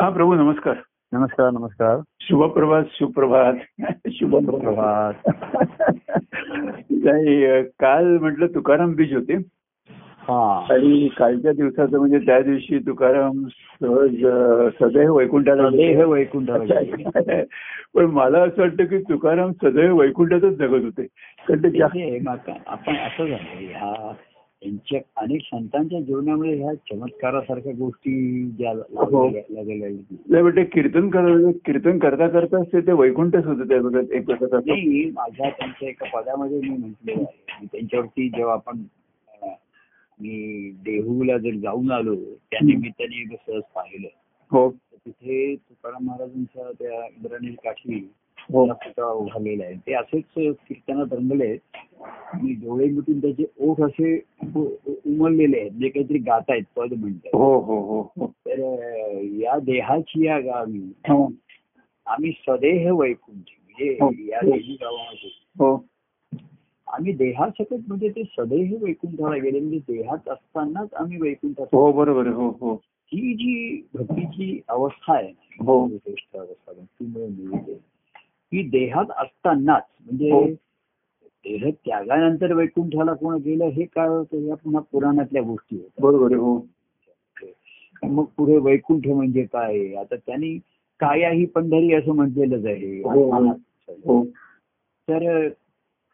हा प्रभू नमस्कार. नमस्कार नमस्कार. शुभप्रभात सुप्रभात. शुभप्रभात. नाही, अ, काल म्हटलं तुकाराम बीज होते. हा. आणि कालच्या दिवसाचं म्हणजे त्या दिवशी तुकाराम सहज सदैव वैकुंठाला वैकुंठाला. पण मला असं वाटतं की तुकाराम सदैव वैकुंठातच जगत होते. कारण ते आपण असं झालं ह्या यांच्या अनेक संतांच्या जीवनामुळे ह्या चमत्कारासारख्या गोष्टी ज्या हो. लागलेल्या- ते कीर्तन करत कीर्तन करता करताच ते वैकुंठच होते एक नाही माझ्या त्यांच्या एका पदामध्ये मी म्हटलेलं आहे. त्यांच्यावरती जेव्हा आपण मी देहूला जर जाऊन आलो त्या निमित्ताने सहज पाहिलं. हो. तिथे तुकाराम महाराजांच्या त्या इंद्राणी काठी हो. त्याला आहे. ते असेच कीर्तनात रंगले आहेत. आणि डोळे मिटून त्याचे ओठ असे उमललेले आहेत. जे काहीतरी गातायत पद म्हणतात. हो हो हो हो. तर या देहाची या गावी आम्ही सदेह वैकुंठी. म्हणजे या देही गावामध्ये. आम्ही देहासकट म्हणजे ते सदैह वैकुंठाला गेले. म्हणजे देहात असतानाच आम्ही वैकुंठात हो बरोबर हो हो. ही जी भक्तीची अवस्था आहे हो. श्रेष्ठ अवस्था भक्तीमुळे मिळते. ही देहात असतानाच हो. म्हणजे देह त्यागानंतर वैकुंठाला कोण गेलं हे काय होतं? या पुन्हा पुराणातल्या गोष्टी होत्या. बरोबर. हो. मग पुढे वैकुंठ म्हणजे काय? आता त्यांनी काया ही पंढरी असं म्हटलेलंच आहे. हो, हो. हो तर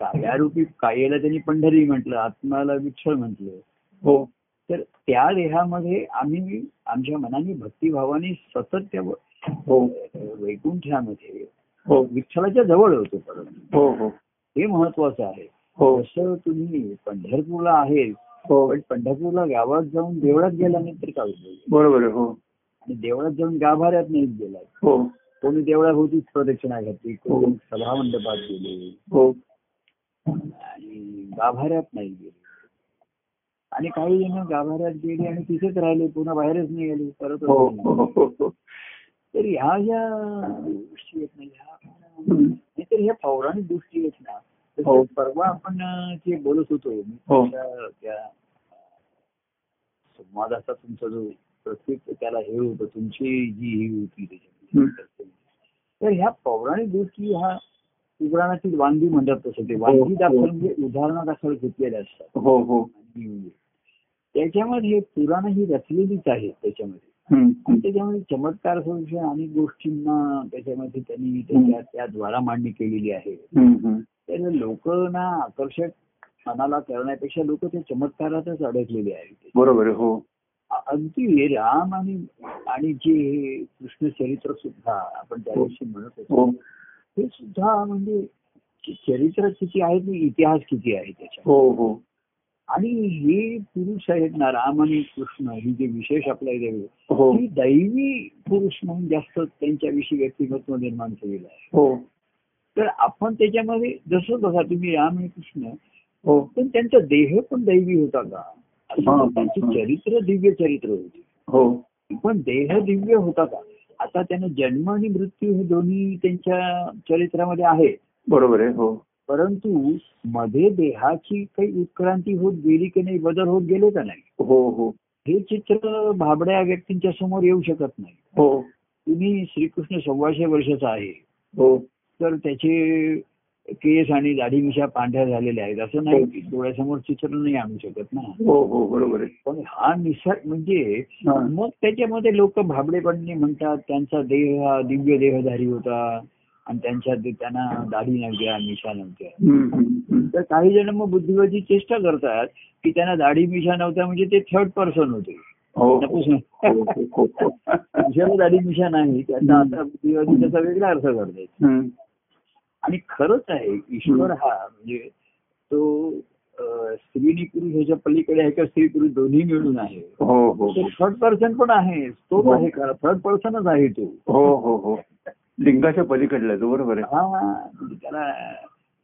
कायारूपी कायेला त्यांनी पंढरी म्हटलं आत्माला विठ्ठल म्हटलं. हो. तर त्या देहामध्ये आम्ही आमच्या मनाने भक्तिभावाने सतत त्या हो. वैकुंठामध्ये हो. विठ्ठलाच्या जवळ होतो परत. हो हो. हे महत्वाचं आहे. हो. जसं तुम्ही पंढरपूरला आहे हो. पण पंढरपूरला गावात जाऊन देवळात गेल्यानंतर काय बरोबर. हो. आणि देवळात जाऊन गाभाऱ्यात नाही गेला हो. कोणी देवळाभोवतीच प्रदक्षिणा घातली कोणी हो. सभा मंडपात गेले. हो. आणि गाभाऱ्यात नाही गेले. आणि काही जण गाभाऱ्यात गेले आणि तिथेच राहिले पुन्हा बाहेरच नाही आले परत हो हो. हो हो. तर ह्या ज्या गोष्टी आहेत ना ह्या हम्म. ह्या पौराणिक गोष्टी आहेत ना. परवा आपण अं, जे बोलत होतो त्या संवादाचा तुमचा जो प्रत्येक त्याला हे होतं तुमची जी ही होती त्याच्यामध्ये. तर ह्या पौराणिक गोष्टी ह्या पुराणातील वांगी म्हणतात तसं ते. वांगी. दाखल म्हणजे घेतलेल्या असतात हो हो. त्याच्यामध्ये पुराणं ही रचलेलीच आहेत त्याच्यामध्ये. हम्म. आणि त्याच्यामध्ये चमत्कार अनेक गोष्टींना त्याच्यामध्ये त्यांनी त्याच्या त्याद्वारा मांडणी केलेली आहे. तर लोकांना आकर्षक मनाला करण्यापेक्षा लोक त्या चमत्कारातच अडकलेले आहेत. बरोबर. हो. अगदी राम आणि आणि जे कृष्ण चरित्र सुद्धा आपण त्या दिवशी म्हणत होतो हो. ते सुद्धा म्हणजे चरित्र किती आहे इतिहास किती आहे त्याच्या हो हो. आणि हे पुरुष आहेत ना राम आणि कृष्ण ही जे विशेष आपल्या इथे हो. ही दैवी पुरुष म्हणून जास्त त्यांच्याविषयी व्यक्तिमत्व निर्माण केलेलं आहे. हो. तर आपण त्याच्यामध्ये जसं बघा तुम्ही राम आणि कृष्ण हो. पण त्यांचा देह पण दैवी होता का? हा, नाही. त्यांची. चरित्र दिव्य चरित्र होती. हो. पण देह दिव्य होता का? आता त्यांना जन्म आणि मृत्यू हे दोन्ही त्यांच्या चरित्रामध्ये आहे बरोबर आहे हो. परंतु मध्ये देहाची काही उत्क्रांती होत गेली की नाही बदल होत गेले का नाही? हो हो. हे चित्र भाबड्या व्यक्तींच्या समोर येऊ शकत नाही. हो. तुम्ही श्रीकृष्ण सव्वाशे वर्षाचा आहे. हो. तर त्याचे केस आणि दाढी मिशा पांढऱ्या झालेल्या आहेत. असं नाही की डोळ्यासमोर चित्र नाही आणू शकत ना. हो हो. बरोबर आहे. पण हा निसर्ग म्हणजे हा. मग त्याच्यामध्ये लोक भाबडेपणे म्हणतात त्यांचा देह हा दिव्य देहधारी होता. आणि त्यांच्या त्यांना दाढी नव्हत्या मिशा नव्हत्या. तर काही जण मग बुद्धिवादी चेष्टा करतात की त्यांना दाढी मिशा नव्हत्या म्हणजे ते थर्ड पर्सन होते. हो हो. हो, दाढी मिशा नाही. त्याचा आता बुद्धिवादी त्याचा वेगळा अर्थ करतात. आणि खरंच आहे ईश्वर हा म्हणजे तो अं, स्त्री आणि पुरुष ह्याच्या पलीकडे आहे का स्त्री पुरुष दोन्ही मिळून आहे. तो थर्ड पर्सन पण आहे. तोच हो. आहे का? थर्ड पर्सनच आहे तो. हो हो हो. लिंगाच्या पलीकडला आहे तो बरोबर आहे. हा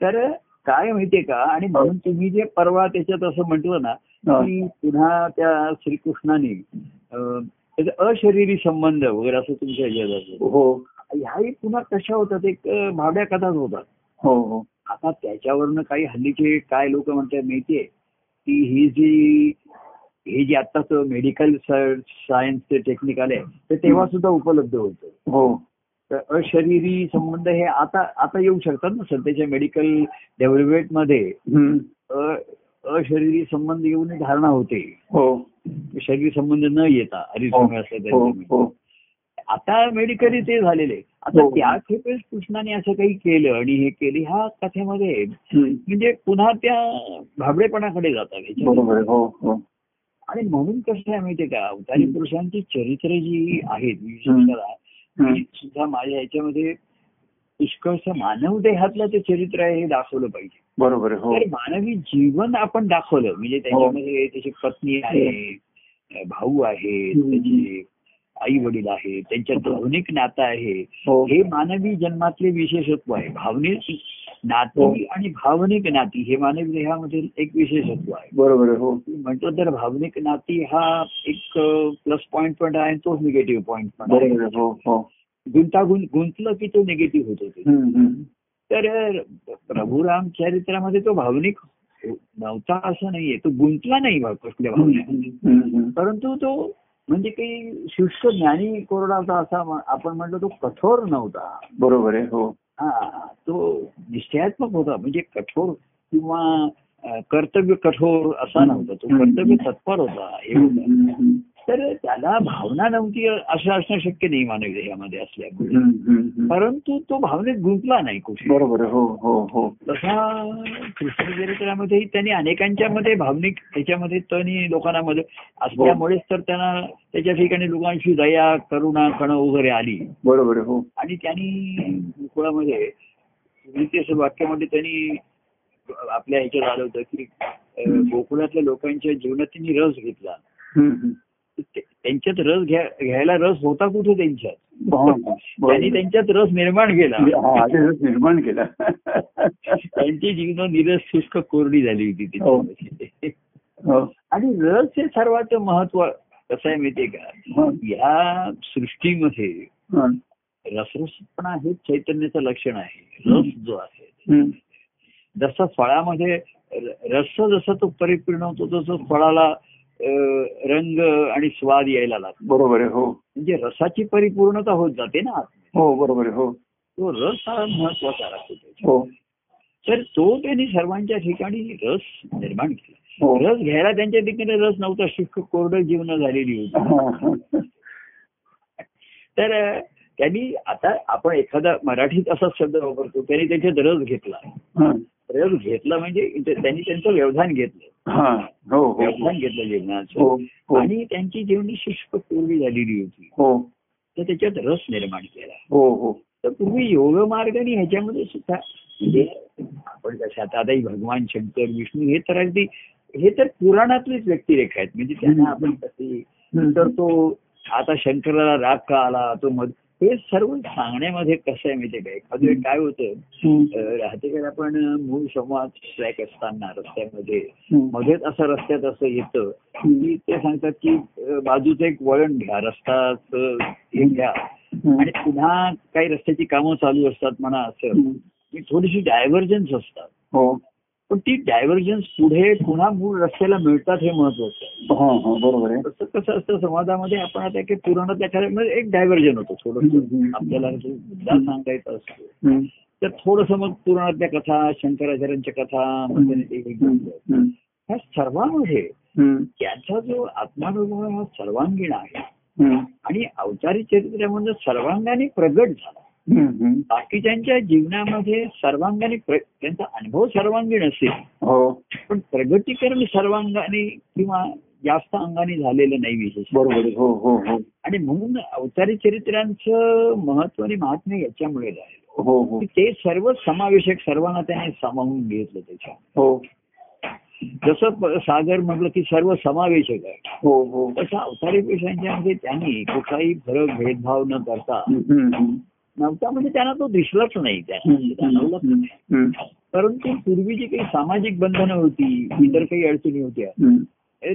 तर काय माहितीये का? आणि म्हणून तुम्ही जे परवा त्याच्यात असं म्हटलं ना हा. की पुन्हा त्या श्रीकृष्णाने त्याचा अशरीरी संबंध वगैरे असं तुमच्या ह्याच्यात. हो. ह्याही पुन्हा कशा होतात? एक भावड्या कथाच होतात. हो हो. आता त्याच्यावरनं काही हल्लीचे काय लोक म्हणतात माहितीये की ही जी हे जे आत्ताच मेडिकल सायन्स टेक्निक आले ते तेव्हा सुद्धा उपलब्ध होतं. हो. तर अशरीरी संबंध हे आता आता येऊ शकतात ना सध्याच्या मेडिकल डेव्हलपमेंटमध्ये अशरीरी संबंध येऊन धारणा होते. हो. शरीर संबंध न येता असं हो. त्यांचं हो आता मेडिकली ते झालेले. आता हो. त्या खेपेस कृष्णाने असं काही केलं आणि हे केले ह्या कथेमध्ये. म्हणजे पुन्हा त्या भाबडेपणाकडे जातात. हो हो. आणि म्हणून कसं आहे माहितीये का? अवतारी पुरुषांची चरित्र जी आहेत सुद्धा माझ्या ह्याच्यामध्ये पुष्कळचं मानव देहातलं ते चरित्र आहे हे दाखवलं पाहिजे. बरोबर. हो. तर मानवी जीवन आपण दाखवलं. म्हणजे त्याच्यामध्ये त्याची पत्नी आहे भाऊ आहे. त्याची आई वडील आहे त्यांच्यात भावनिक नातं आहे. हो. हे मानवी जन्मातले विशेषत्व आहे. भावनिक हो. नाती आणि भावनिक नाती हे मानवी देहामध्ये एक विशेषत्व आहे बरोबर आहे. हो म्हटलं तर भावनिक नाती हा एक प्लस पॉईंट पण आहे तोच निगेटिव्ह पॉईंट पण आहे. हो हो गुंतागुंत गुंतलं की तो निगेटिव्ह होत. तर प्रभू राम चरित्रामध्ये तो भावनिक नव्हता असं नाहीये तो गुंतला नाही हम्म. हम्म. परंतु तो म्हणजे काही शुष्क ज्ञानी कोरडा होता असा आपण म्हटलं तो कठोर नव्हता बरोबर आहे. हो हा तो निश्चयात्मक होता म्हणजे कठोर किंवा कर्तव्य कठोर असा नव्हता तो कर्तव्य तत्पर होता. हम्म. तर त्याला भावना नव्हती असं असणं शक्य नाही मानवी देहामध्ये असल्यामुळे. परंतु तो भावनेत गुंतला नाही कुठे बरोबर. हो हो हो तसा कृष्ण चरित्रामध्येही त्यांनी अनेकांच्या मध्ये भावनिक त्याच्यामध्ये त्यांनी लोकांना मध्ये असल्यामुळेच तर त्यांना त्याच्या ठिकाणी लोकांशी दया करुणा कण वगैरे आली बरोबर. हो आणि त्यांनी मुकुळामध्ये गीतेच्या वाक्यामध्ये त्यांनी आपल्या ह्याच्यात आलं होतं की गोकुळातल्या लोकांच्या जीवनात त्यांनी रस घेतला त्यांच्यात रस घ्या घ्यायला रस होता कुठे त्यांच्यात हा, बरोबर. त्यांनी त्यांच्यात रस निर्माण केला हा, निर्माण केला त्यांची जीवन निरस शुष्क कोरडी झाली होती त्याच्यामध्ये हो. आणि रस हे सर्वात महत्त्व कसं आहे माहितीये का हा. या सृष्टीमध्ये हा. रसरसपणा हे चैतन्याचं लक्षण आहे रस जो आहे. जसा फळामध्ये रस जसा तो परिपूर्ण होतो तसं फळाला रंग आणि स्वाद यायला लागतो बरोबर आहे. हो म्हणजे रसाची परिपूर्णता होत जाते ना. हो बरोबर आहे. हो तो रस हा महत्त्वाचा राहतो. हो तर तो त्यांनी सर्वांच्या ठिकाणी रस निर्माण केला हो रस घ्यायला त्यांच्या ठिकाणी रस नव्हता शुष्क कोरडं जीवन झालेली होती. तर त्यांनी आता आपण एखादा मराठीत असा शब्द वापरतो त्यांनी त्याच्यात रस घेतला रस घेतला म्हणजे त्यांनी त्यांचं व्यवधान घेतलं. हा. हो हो. व्यवधान घेतलं जीवनाचं. हो आणि त्यांची जीवनी शुष्क कोरडी झालेली होती. हो. तर त्याच्यात रस निर्माण केला. हो हो. तर पूर्वी योग मार्गाने ह्याच्यामध्ये सुद्धा म्हणजे आपण कसं आता भगवान शंकर विष्णू हे तर अगदी हे तर पुराणातलेच व्यक्तिरेखा आहेत. म्हणजे त्यांना आपण कसे तर तो आता शंकराला राग का आला? तो मध हे सर्व सांगण्यामध्ये कसं आहे माहितीये का? एखाद्या वेळी काय होतं. अं, राहतेकडे आपण मूळ संवाद ट्रॅक असताना रस्त्यामध्ये. मध्येच असं रस्त्यात असं येतं की ते सांगतात की बाजूचं एक वळण घ्या रस्ता हे घ्या. आणि पुन्हा काही रस्त्याची कामं चालू असतात म्हणा असं. थोडीशी डायव्हर्जन्स असतात. हो. पण ती डायव्हर्जन्स पुढे पुन्हा मूळ रस्त्याला मिळतात हे महत्वाचं आहे हा हा बरोबर आहे तसं कसं असतं समाजामध्ये आपण आता काही पूर्ण त्याच्यामध्ये एक डायव्हर्जन होतो थोडस. आपल्याला सांगायचा असतो. तर थोडस मग पुराणातल्या कथा शंकराचार्यांच्या कथा. ह्या सर्वांमध्ये. त्याचा जो आत्मानुभव आहे हा सर्वांगीण आहे. आणि अवतारी चरित्रामध्ये सर्वांगाने प्रगट झाला. बाकीच्यांच्या जीवनामध्ये सर्वांगाने त्यांचा अनुभव सर्वांगीण असेल हो. पण प्रगतीकरण सर्वांगाने किंवा जास्त अंगाने झालेलं नाही विशेष. बरोबर. हो हो हो. आणि म्हणून अवतारी चरित्रांचं महत्त्व आणि महात्म्य याच्यामुळे राहिलं हो हो. ते सर्व समावेशक सर्वांना त्याने सामावून घेतलं त्याच्या हो. जसं सागर म्हटलं की सर्व समावेशक आहे. हो हो. तसं अवतारी पेशांच्या मध्ये त्यांनी कुठलाही फरक भेदभाव न करता. नव्हता म्हणजे त्यांना तो दिसलाच नाही त्यांना नाही हम्म. परंतु पूर्वी जी काही सामाजिक बंधनं होती इतर काही अडचणी होत्या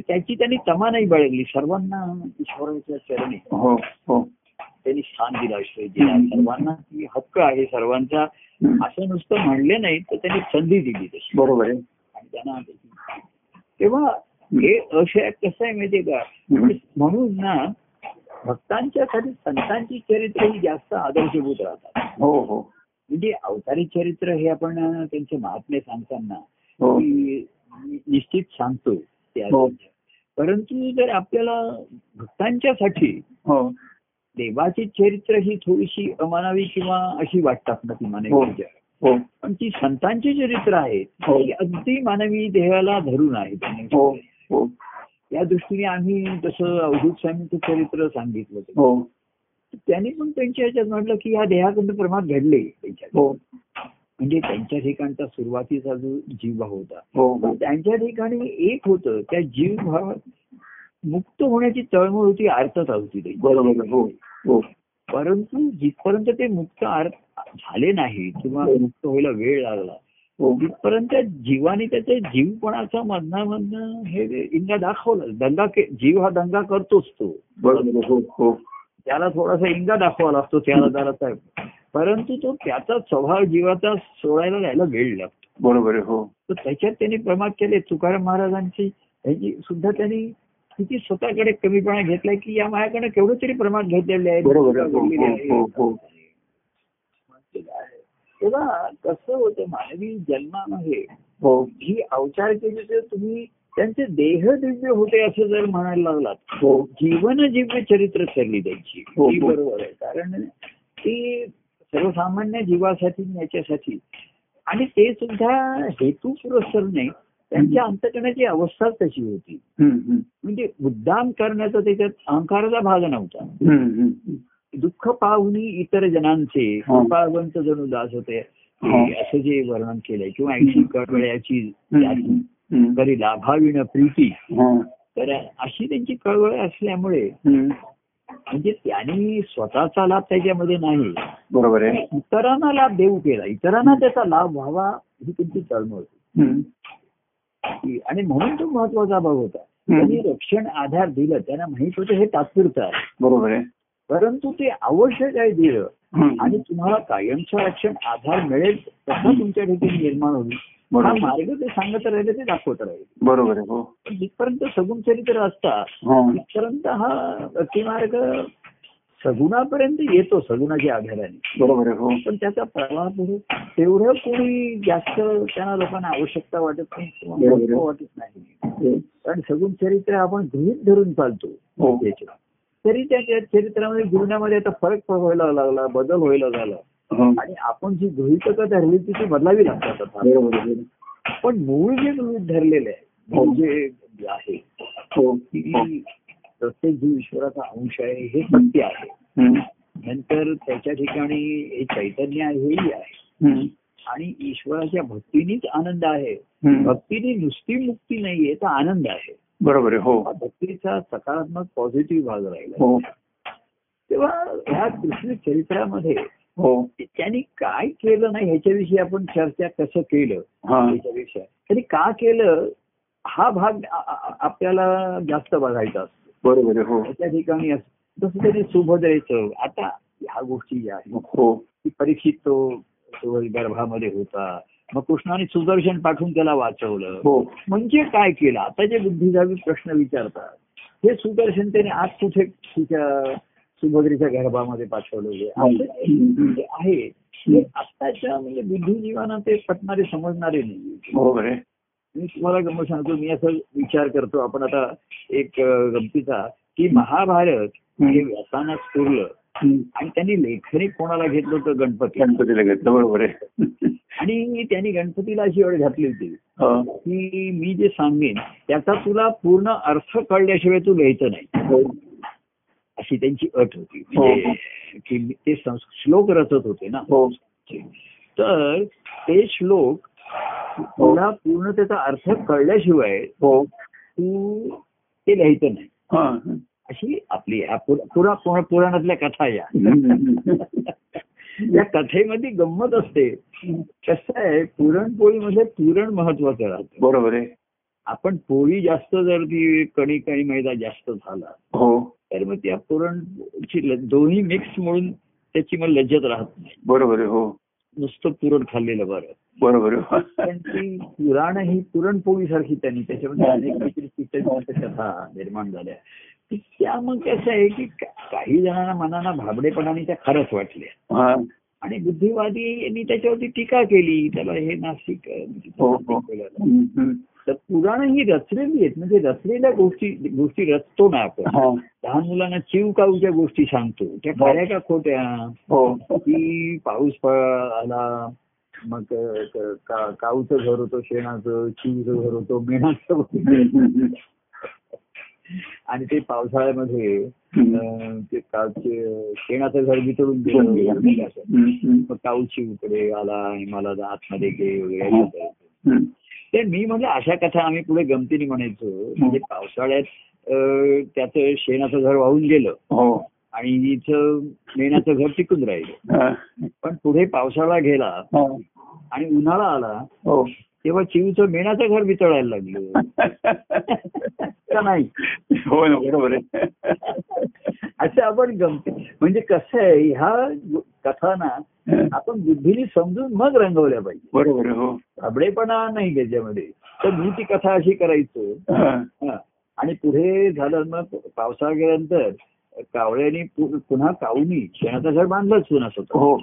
त्याची त्यांनी तमा नाही बाळगली. सर्वांना ईश्वराच्या चरणी. हो हो. त्यांनी स्थान दिलं आश्रय दिला. सर्वांना ती हक्क आहे सर्वांचा. असं नुसतं म्हणले नाही तर त्यांनी संधी दिली तशी. बरोबर आहे. आणि त्यांना तेव्हा हे अशा कसं आहे माहितीये का. म्हणून ना भक्तांच्यासाठी संतांची चरित्र ही जास्त आदर्शभूत राहतात. हो हो. म्हणजे अवतारी चरित्र हे आपण त्यांचे महात्मे सांगताना हो. निश्चित सांगतो हो. परंतु जर आपल्याला भक्तांच्यासाठी हो. देवाची चरित्र ही थोडीशी अमानावी किंवा अशी वाटतात ना ती. मानवी हो. पण ती संतांची चरित्र आहेत. ती अगदी मानवी देहाला धरून आहेत या दृष्टीने आम्ही जसं अवधूत स्वामींचं चरित्र सांगितलं होतं. हो त्यांनी पण त्यांच्या ह्याच्यात म्हटलं की या देहाकडून प्रमाद घडले त्यांच्या हो म्हणजे त्यांच्या ठिकाणचा सुरुवातीचा जो जीवभाव होता हो त्यांच्या ठिकाणी एक होतं त्या जीवभावात मुक्त होण्याची तळमळ होती अर्थता होती. बरोबर. हो हो परंतु जिथपर्यंत ते मुक्त अर्थ झाले नाही किंवा. मुक्त व्हायला वेळ लागला हो तिथपर्यंत जीवाने त्याच्या जीवपणाचा मधनामधनं हे इंगा दाखवला. दंगा के- जीव हा दंगा करतोच तो. हो हो. त्याला थोडासा इंगा दाखवा लागतो त्याला जरासा परंतु तो त्याचा स्वभाव जीवाचा सोडायला जायला वेळ लागतो. बरोबर. हो. तर त्याच्यात त्यांनी प्रमाद केले तुकाराम महाराजांची ह्याची सुद्धा त्यांनी किती स्वतःकडे कमीपणा घेतलाय की या माझ्याकडे केवढं तरी प्रमाद घेतलेले आहे. तेव्हा कसं होतं मानवी जन्मामध्ये हो ही. अवचार केली तर तुम्ही त्यांचे देह दिव्य होते असं जर म्हणायला लागलात हो. जीवन दिव्य चरित्र ठरली त्यांची. हो. बरोबर आहे. कारण ती सर्वसामान्य जीवासाठी याच्यासाठी आणि ते सुद्धा हेतू पुरस्कार नाही त्यांच्या अंतकरणाची अवस्थाच तशी होती. म्हणजे मुद्दाम करण्याचा त्याच्यात अहंकाराचा भाग नव्हता. दुःख पाहुनी इतर जनांचे हा. कृपावंत जणू दास होते असं जे वर्णन केलंय. किंवा ऐशी कळवळ्याची. तरी लाभाविण प्रीती. तर अशी त्यांची कळवळ असल्यामुळे. म्हणजे त्यांनी स्वतःचा लाभ त्याच्यामध्ये नाही. बरोबर आहे. इतरांना लाभ देऊ केला. इतरांना त्याचा लाभ व्हावा ही त्यांची तळमळ होती. आणि म्हणून तो महत्त्वाचा भाग होता. त्यांनी रक्षण आधार दिलं. त्यांना माहीत होतं हे तात्पुरतं आहे. बरोबर आहे. परंतु ते आवश्यक आहे दिलं हम्म. आणि तुम्हाला कायमचं रक्षण आधार मिळेल तसा तुमच्या ठिकाणी निर्माण होईल हा बरोबर मार्ग ते सांगत राहिले ते दाखवत राहिले बरोबर आहे हो जिथपर्यंत सगुण चरित्र असतात हा. तिथपर्यंत हा भक्तिमार्ग सगुणापर्यंत येतो सगुणाच्या आधाराने बरोबर आहे हो पण त्याचा प्रवाह तेवढं कोणी जास्त त्यांना लोकांना आवश्यकता वाटत नाही किंवा वाटत नाही हो. कारण सगुण चरित्र आपण गृहित धरून चालतो हो. त्याच्या. तरी त्या चरित्रामध्ये जीवनामध्ये आता फरक व्हायला लागला बदल व्हायला लागला हा. आणि आपण जी गृहितकं धरली ती ती बदलावी लागतात. बरोबर आहे पण मूळ जे गृहित धरलेलं आहे जे आहे हो हो. प्रत्येक जीव ईश्वराचा अंश आहे हे सत्य आहे. नंतर त्याच्या ठिकाणी हे चैतन्य आहे हेही आहे. आणि ईश्वराच्या भक्तीनेच आनंद आहे. भक्तीने नुसती मुक्ती नाहीये तर आनंद आहे बरोबर आहे हो. भक्तीचा सकारात्मक पॉझिटिव्ह भाग राहिला. हो. तेव्हा ह्या कृष्ण चरित्रामध्ये हो. त्यांनी काय केलं नाही ह्याच्याविषयी आपण चर्चा कसं केलं? हा. ह्याच्यापेक्षा त्यांनी का केलं? हा भाग आपल्याला जास्त बघायचा असतो. बरोबर हो. त्या ठिकाणी जसं त्यांनी सुभद्रेचं आता ह्या गोष्टी ज्या आहेत हो. परीक्षित तो तो गर्भामध्ये होता. मग कृष्णाने सुदर्शन पाठवून त्याला वाचवलं. हो. म्हणजे काय केलं? आता जे बुद्धिजावी प्रश्न विचारतात हे सुदर्शन त्याने आज कुठे तिच्या सुभद्रेच्या गर्भामध्ये पाठवलेले आहे? ते आत्ताच्या म्हणजे बुद्धिजीवाना ते पटणारे समजणारे नाही आहे. मी तुम्हाला गमत सांगतो मी असं विचार करतो. आपण आता एक गमतीचा की महाभारत हे व्यासानाच पुरलं. आणि त्यांनी लेखनिक कोणाला घेतलं होतं? गणपती. गणपतीला घेतलं बरोबर आहे. आणि त्यांनी गणपतीला अशी अड घातली होती हा. की मी जे सांगेन त्याचा तुला पूर्ण अर्थ कळल्याशिवाय तू लिहायचं नाही. हो. अशी त्यांची अट होती. म्हणजे की ते श्लोक रचत होते ना. हो. तर ते श्लोक तुला पूर्ण त्याचा अर्थ कळल्याशिवाय हो. तू ते लिहायचं नाही. हा. अशी आपली पुरा पुरा- पुरा- पुराणातल्या कथा या. या कथेमध्ये गंमत असते. कसं आहे पुरणपोळीमध्ये पुरण महत्वाचं राहतं. बरोबर आहे. आपण पोळी जास्त जर ती कणिक आणि मैदा जास्त झाला हो. तर मग त्या पुरणची दोन्ही मिक्स म्हणून त्याची मग लज्जत राहत नाही. बरोबर आहे हो. नुसतं पुरण खाल्लेलं बरं. बरोबर पण ती पुराण ही पुरणपोळी सारखी त्यांनी त्याच्यामध्ये अनेक कथा निर्माण झाल्या. त्या मग कसं आहे की काही जणांना मनाला भाबडेपणाने त्या खरंच वाटल्या. हा. आणि बुद्धिवादी यांनी त्याच्यावरती टीका केली त्याला हे म्हणजे हो, हो. तर पुराण ही रचलेली आहेत म्हणजे रचलेल्या गोष्टी गोष्टी रचतो ना आपण. हा. लहान मुलांना चिव काऊच्या गोष्टी सांगतो. त्या खऱ्या का खोट्या? हो. की पाऊस आला मग काऊचं घर होतं शेणाचं चिवचं घर होतं मेणाचं आणि ते पावसाळ्यामध्ये ते कावचे शेणाचं घर वितळून गेलं मग काऊची उकडे आला आणि मला आतमध्ये गे वगैरे. तर मी म्हणजे अशा कथा आम्ही पुढे गमतीने म्हणायचो. म्हणजे पावसाळ्यात त्याचं शेणाचं घर वाहून गेलं. हो. आणि हिचं मेणाचं घर टिकून राहिलं. पण पुढे पावसाळा गेला. आणि उन्हाळा आला हो. तेव्हा चिवचं मेणाचं घर वितळायला लागलं. का नाही? हो ना बरोबर असं आपण गमती. म्हणजे कसं आहे ह्या कथा ना आपण बुद्धीने समजून मग रंगवल्या पाहिजे. बरोबर हो. अबडेपणा नाही त्याच्यामध्ये. तर मी ती कथा अशी करायचो. आणि पुढे झालं मग पावसाळा गेल्यानंतर कावळ्यानी पुन्हा काऊनी शेणाचं घर बांधलंच पुन्हा स्वतः हो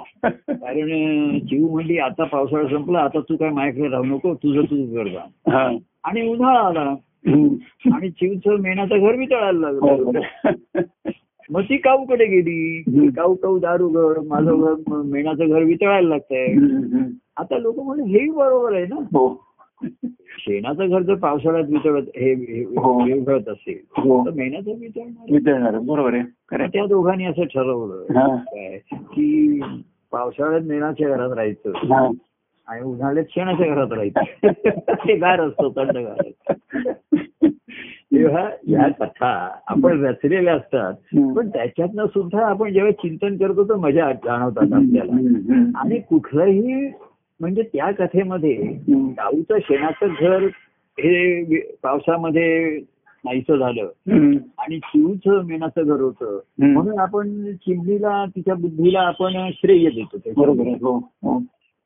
कारण चिव म्हणली आता पावसाळा संपला आता तू काय माझ्याकडे राहू नको तुझं तू घर बांध हा. आणि उन्हाळा आला. आणि चिवचं मेणाचं घर वितळायला हो, लागलं बरोबर. मग ती काऊकडे गेली हम्म. काऊ काऊ दारू घर माझं घर मेणाचं घर वितळायला लागतंय. आता लोक म्हणजे हेही बरोबर आहे ना हो शेणाचं घर जर पावसाळ्यात वितळत हे हे-. वितळत असेल हो तर मेणाचं वितळणार बरोबर आहे. त्या दोघांनी असं ठरवलं. काय की पावसाळ्यात मेणाच्या घरात राहायचं. आणि उन्हाळ्यात शेणाच्या घरात राहायचं ते गार असतो थंडगार तेव्हा या कथा आपण रचलेल्या असतात. पण त्याच्यातनं सुद्धा आपण जेव्हा चिंतन करतो तर मजा जाणवतात आपल्याला. आणि कुठलंही म्हणजे त्या कथेमध्ये. गावचं शेणाचं घर हे पावसामध्ये नाहीचं झालं. आणि चिवचं मेणाचं घर होतं. म्हणून आपण चिमणीला तिच्या बुद्धीला आपण श्रेय देतो हो हो.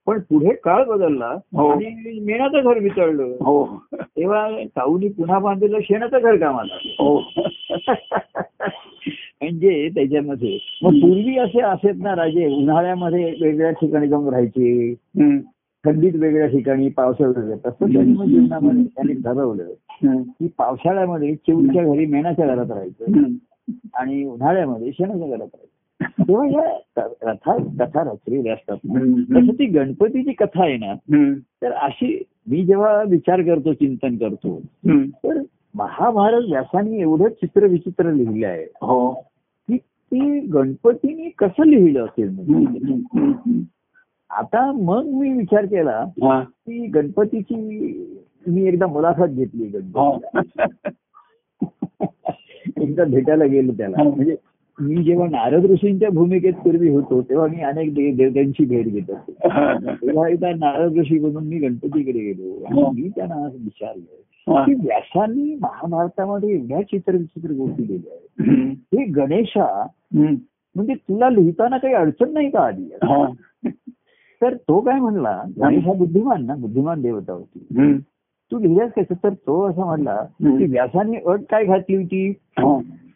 पण पुढे काळ बदलला हो. आणि मेणाचं घर वितळलं. हो. तेव्हा काऊनी पुन्हा बांधलेलं शेणाचं घर कामाला म्हणजे त्याच्यामध्ये मग पूर्वी असे असेत ना राजे उन्हाळ्यामध्ये वेगळ्या ठिकाणी जाऊन राहायचे. थंडीत वेगळ्या ठिकाणी पावसाळ्यात. तसं त्यांनी मग जीवनामध्ये त्यांनी ठरवलं. की पावसाळ्यामध्ये चिवच्या घरी मेणाच्या घरात राहायचं. आणि उन्हाळ्यामध्ये शेणाच्या घरात राहायचं तेव्हा या कथा कथा रचलेल्या असतात. तसं ती गणपतीची कथा आहे ना. तर अशी मी जेव्हा विचार करतो चिंतन करतो. तर महाभारत व्यासाने एवढं चित्र विचित्र लिहिलं आहे हो ती गणपतीने कसं लिहिलं असेल. म्हणजे. आता मग मी विचार केला. की गणपतीची मी एकदा मुलाखत घेतली. गणपतीला एकदा भेटायला गेलो त्याला. म्हणजे मी जेव्हा नारद ऋषींच्या भूमिकेत पूर्वी होतो तेव्हा मी अनेक देवतांची भेट घेत असतो. तेव्हा एकदा नारद ऋषी म्हणून मी गणपतीकडे गेलो आणि. मी त्यांना विचारलं. की व्यासांनी महाभारतामध्ये एवढ्या चित्र विचित्र गोष्टी लिहिल्या आहेत. हे गणेशा. म्हणजे तुला लिहिताना काही अडचण नाही का आली. तर तो काय म्हणला गणेश हा बुद्धिमान ना बुद्धिमान देवता होती. तू लिहिल्यास कसं? तर तो असं म्हणला की व्यासाने अट काय घातली होती.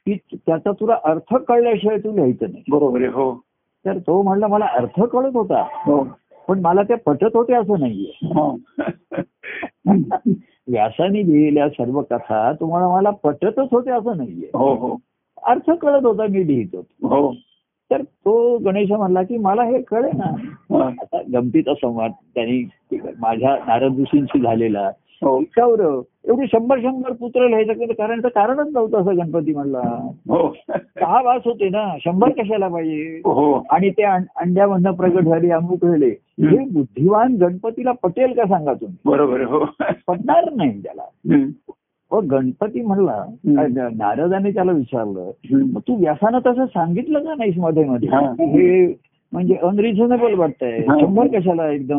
की त्याचा तुला अर्थ कळल्याशिवाय तू लिहायचं नाही. बरोबर आहे हो. तर तो म्हणला मला अर्थ कळत होता. हो. पण मला ते पटत होते असं नाहीये. व्यासाने लिहिलेल्या सर्व कथा तुम्हाला मला पटतच होते असं नाहीये. हो हो. अर्थ कळत होता मी लिहित होतो. हो. तर तो गणेश म्हणला की मला हे कळे ना. हा. आता गमतीचा संवाद त्यांनी माझ्या नारद ऋषींशी झालेला. हो. विचार एवढे शंभर शंभर पुत्र लिहायचं कारण कारणच नव्हतं असं गणपती म्हणला. हो. सहा वास होते ना. शंभर कशाला पाहिजे? हो. आणि ते अंड्यामधनं प्रगट झाली अमुक झाले. हे बुद्धिवान गणपतीला पटेल का सांगा तुम्ही? बरोबर हो. पटणार नाही त्याला. व गणपती म्हणला. नारदाने त्याला विचारलं. मग तू व्यासानं तसं सांगितलं का नाहीसमध्ये मध्ये हा. हे म्हणजे अनरिझनेबल वाटतंय. हा. शंभर कशाला एकदम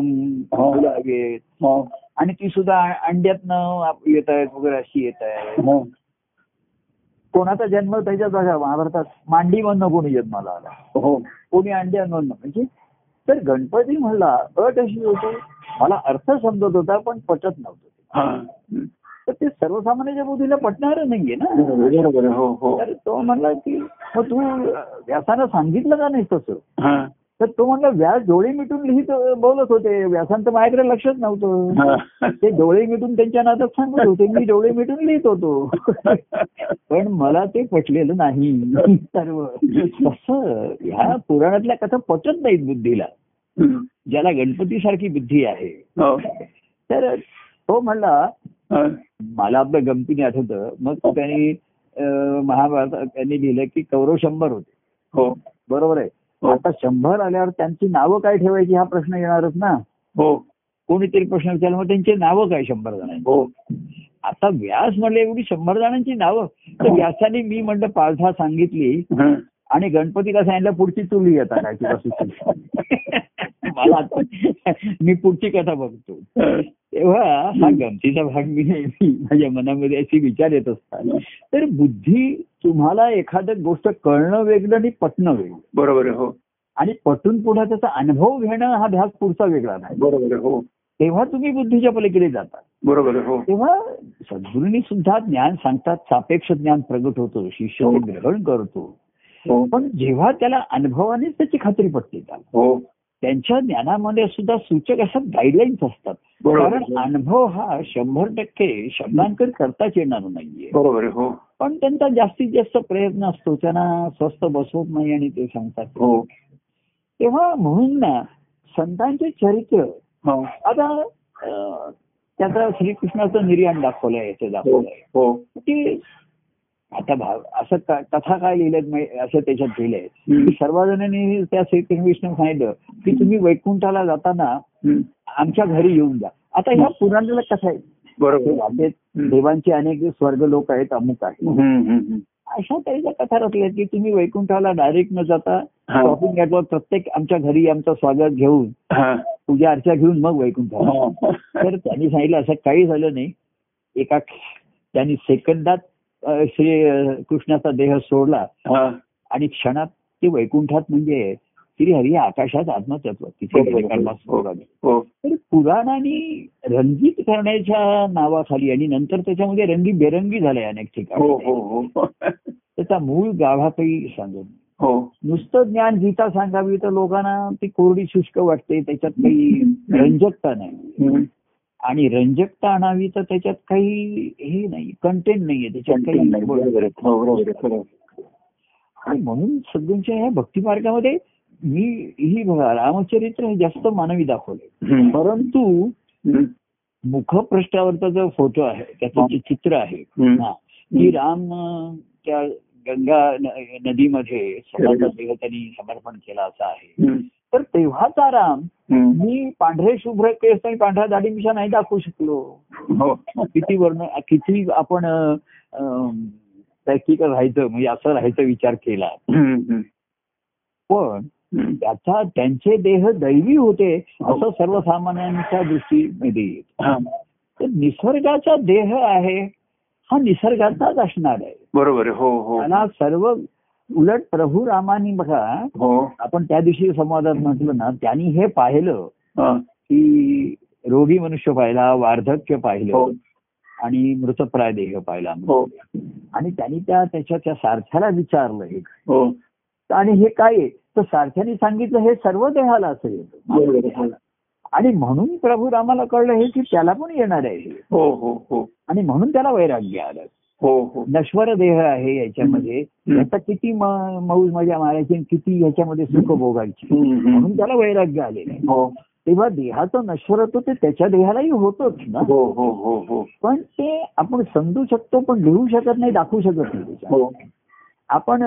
हा. हो. आणि ती सुद्धा अंड्यातनं येत आहेत वगैरे अशी येत आहे. हो. कोणाचा जन्म त्याच्यात बघा महाभारतात मांडीमधनं कोणी जन्माला आला हो. कोणी अंड्यामधनं? म्हणजे तर गणपती म्हणला अट अशी होती. मला अर्थ समजत होता पण पटत नव्हतं. हा. तर ते सर्वसामान्याच्या बुद्धीला पटणार नाहीये ना. हो हो. तर तो म्हणला की मग तू व्यासानं सांगितलं का नाही तसं? तर तो म्हणला व्यास डोळे मिटून लिहित बोलत होते. व्यासांत माझ्याकडे लक्षच नव्हतं. हा. ते डोळे मिटून त्यांच्या नादात सांगत होते मी डोळे मिटून लिहित होतो. पण मला ते पटलेलं नाही. सर्व. तसं ह्या पुराणातल्या कथा पटत नाहीत बुद्धीला. ज्याला गणपतीसारखी बुद्धी आहे. हो. तर तो म्हणला हा. मला आपलं गमतीने आठवतं. मग त्यांनी अं, महाभारतात त्यांनी लिहिलं की कौरव शंभर होते. हो. बरोबर आहे. हो. आता शंभर आल्यावर त्यांची नावं काय ठेवायची हा प्रश्न येणारच ना? हो. कोणीतरी प्रश्न विचारला मग त्यांची नावं काय शंभर जणांची? हो. आता व्यास म्हणले एवढी शंभर जणांची नावं. तर व्यासाने मी म्हणलं पालथा सांगितली हा. आणि गणपतीला सांगितलं पुढची चुली आता काय सुची मला आता मी पुढची कथा बघतो. तेव्हा हा गमतीचा भाग मी माझ्या मनामध्ये अशी विचार येत असतात. तर बुद्धी तुम्हाला एखादं गोष्ट कळणं वेगळं आणि पटणं वेगळं. बरोबर हो. आणि पटून पुढे त्याचा अनुभव घेणं हा ध्यास पुढचा वेगळा नाही. बरोबर आहे हो. तेव्हा तुम्ही बुद्धीच्या पलीकडे जाता. बरोबर हो. तेव्हा सद्गुरूंनी सुद्धा ज्ञान सांगतात सापेक्ष ज्ञान प्रगट होतं शिष्य ते ग्रहण करतो. हो. पण जेव्हा त्याला अनुभवानेच त्याची खात्री पटते त्याला. हो. त्यांच्या ज्ञानामध्ये सुद्धा सूचक असतात गाईडलाईन्स असतात. कारण अनुभव हा शंभर टक्के शब्दांकन करताच येणार नाहीये. बरोबर हो. पण त्यांचा जास्तीत जास्त प्रयत्न असतो त्यांना स्वस्त बसवत नाही आणि ते सांगतात. हो. तेव्हा म्हणून ना संतांचे चरित्र हो. आता त्याचा श्रीकृष्णाचं निर्याण दाखवलंय याचं हो दाखवलंय. हो की आता भाव असं का- कथा काय लिहिल्यात माहि- असं त्याच्यात. की सर्वजणांनी त्या श्रीकृष्ण सांगितलं की तुम्ही वैकुंठाला जाताना. आमच्या घरी येऊन जा आता ह्या पुराणाला कथा आहे बरोबर देवांचे अनेक स्वर्ग लोक आहेत अमुक आहे हम्म, हम्म, हम्म. अशा तऱ्हेच्या कथा रचल्या की तुम्ही वैकुंठाला डायरेक्ट न जाता. शॉपिंग ऍटवर प्रत्येक आमच्या घरी आमचं स्वागत घेऊन. पूजा अर्चा घेऊन मग वैकुंठाला. तर त्यांनी सांगितलं असं काही झालं नाही एका त्यांनी सेकंदात श्री कृष्णाचा देह सोडला. आणि क्षणात ते वैकुंठात म्हणजे श्री हरी आकाशात आत्मतत्व तिथे हो, हो, पुराणांनी रंगीत करण्याच्या नावाखाली आणि नंतर त्याच्यामध्ये रंगी बेरंगी झाले अनेक ठिकाणी. हो त्याचा मूळ गाभा काही. हो. नुसतं ज्ञान गीता सांगावी तर लोकांना ती कोरडी शुष्क वाटते त्याच्यात काही रंजकता नाही. आणि रंजकता आणावी तर त्याच्यात काही हे नाही कंटेंट नाहीये त्याच्यात काही हो. आणि म्हणून सगळ्यांच्या ह्या भक्ती मार्गामध्ये मी ही बघा रामचरित्र हे जास्त मानवी दाखवले. परंतु. मुखपृष्ठावरचा जो फोटो आहे त्याचं जे चित्र आहे. हा, की राम त्या गंगा नदीमध्ये स्वतःचा त्यांनी समर्पण केला असा आहे. तर तेव्हाचा राम. मी पांढरे शुभ्र केस नाही पांढऱ्या दाढीमिशा नाही दाखवू शकलो हो किती वर्ण किती आपण प्रॅक्टिकल राहायचं म्हणजे असं राहायचा विचार केला. पण. त्याचा त्यांचे देह दैवी होते हो. असं सर्वसामान्यांच्या दृष्टीमध्ये येत. तर निसर्गाचा देह आहे हा निसर्गाचाच असणार आहे बरोबर हो हो त्याला सर्व उलट प्रभू रामानी बघा हो. आपण त्या दिवशी संवादात म्हटलं ना त्यांनी हे पाहिलं हा. की रोगी मनुष्य पाहिला वार्धक्य हो. पाहिलं आणि मृतप्राय देह पाहिला हो. आणि त्यांनी त्या त्याच्या त्या सारथ्याला विचारलं हे. हो. आणि हे काय तर सारथ्याने सांगितलं हे सर्व देहाला असं. येतं आणि म्हणून प्रभू रामाला कळलं हे की त्याला पण येणार आहे हे. हो हो हो. आणि म्हणून त्याला वैराग्य आलं. हो हो. नश्वर देह आहे याच्यामध्ये. याचा किती मौज मजा मारायची आणि किती याच्यामध्ये सुख भोगायची. म्हणून त्याला वैराग्य आलेलं आहे. हो. तेव्हा देहाचं नश्वरत्व ते त्याच्या देहालाही होतोच ना. हो हो हो हो. पण ते आपण समजू शकतो पण लिहू शकत नाही दाखवू शकत नाही. हो. आपण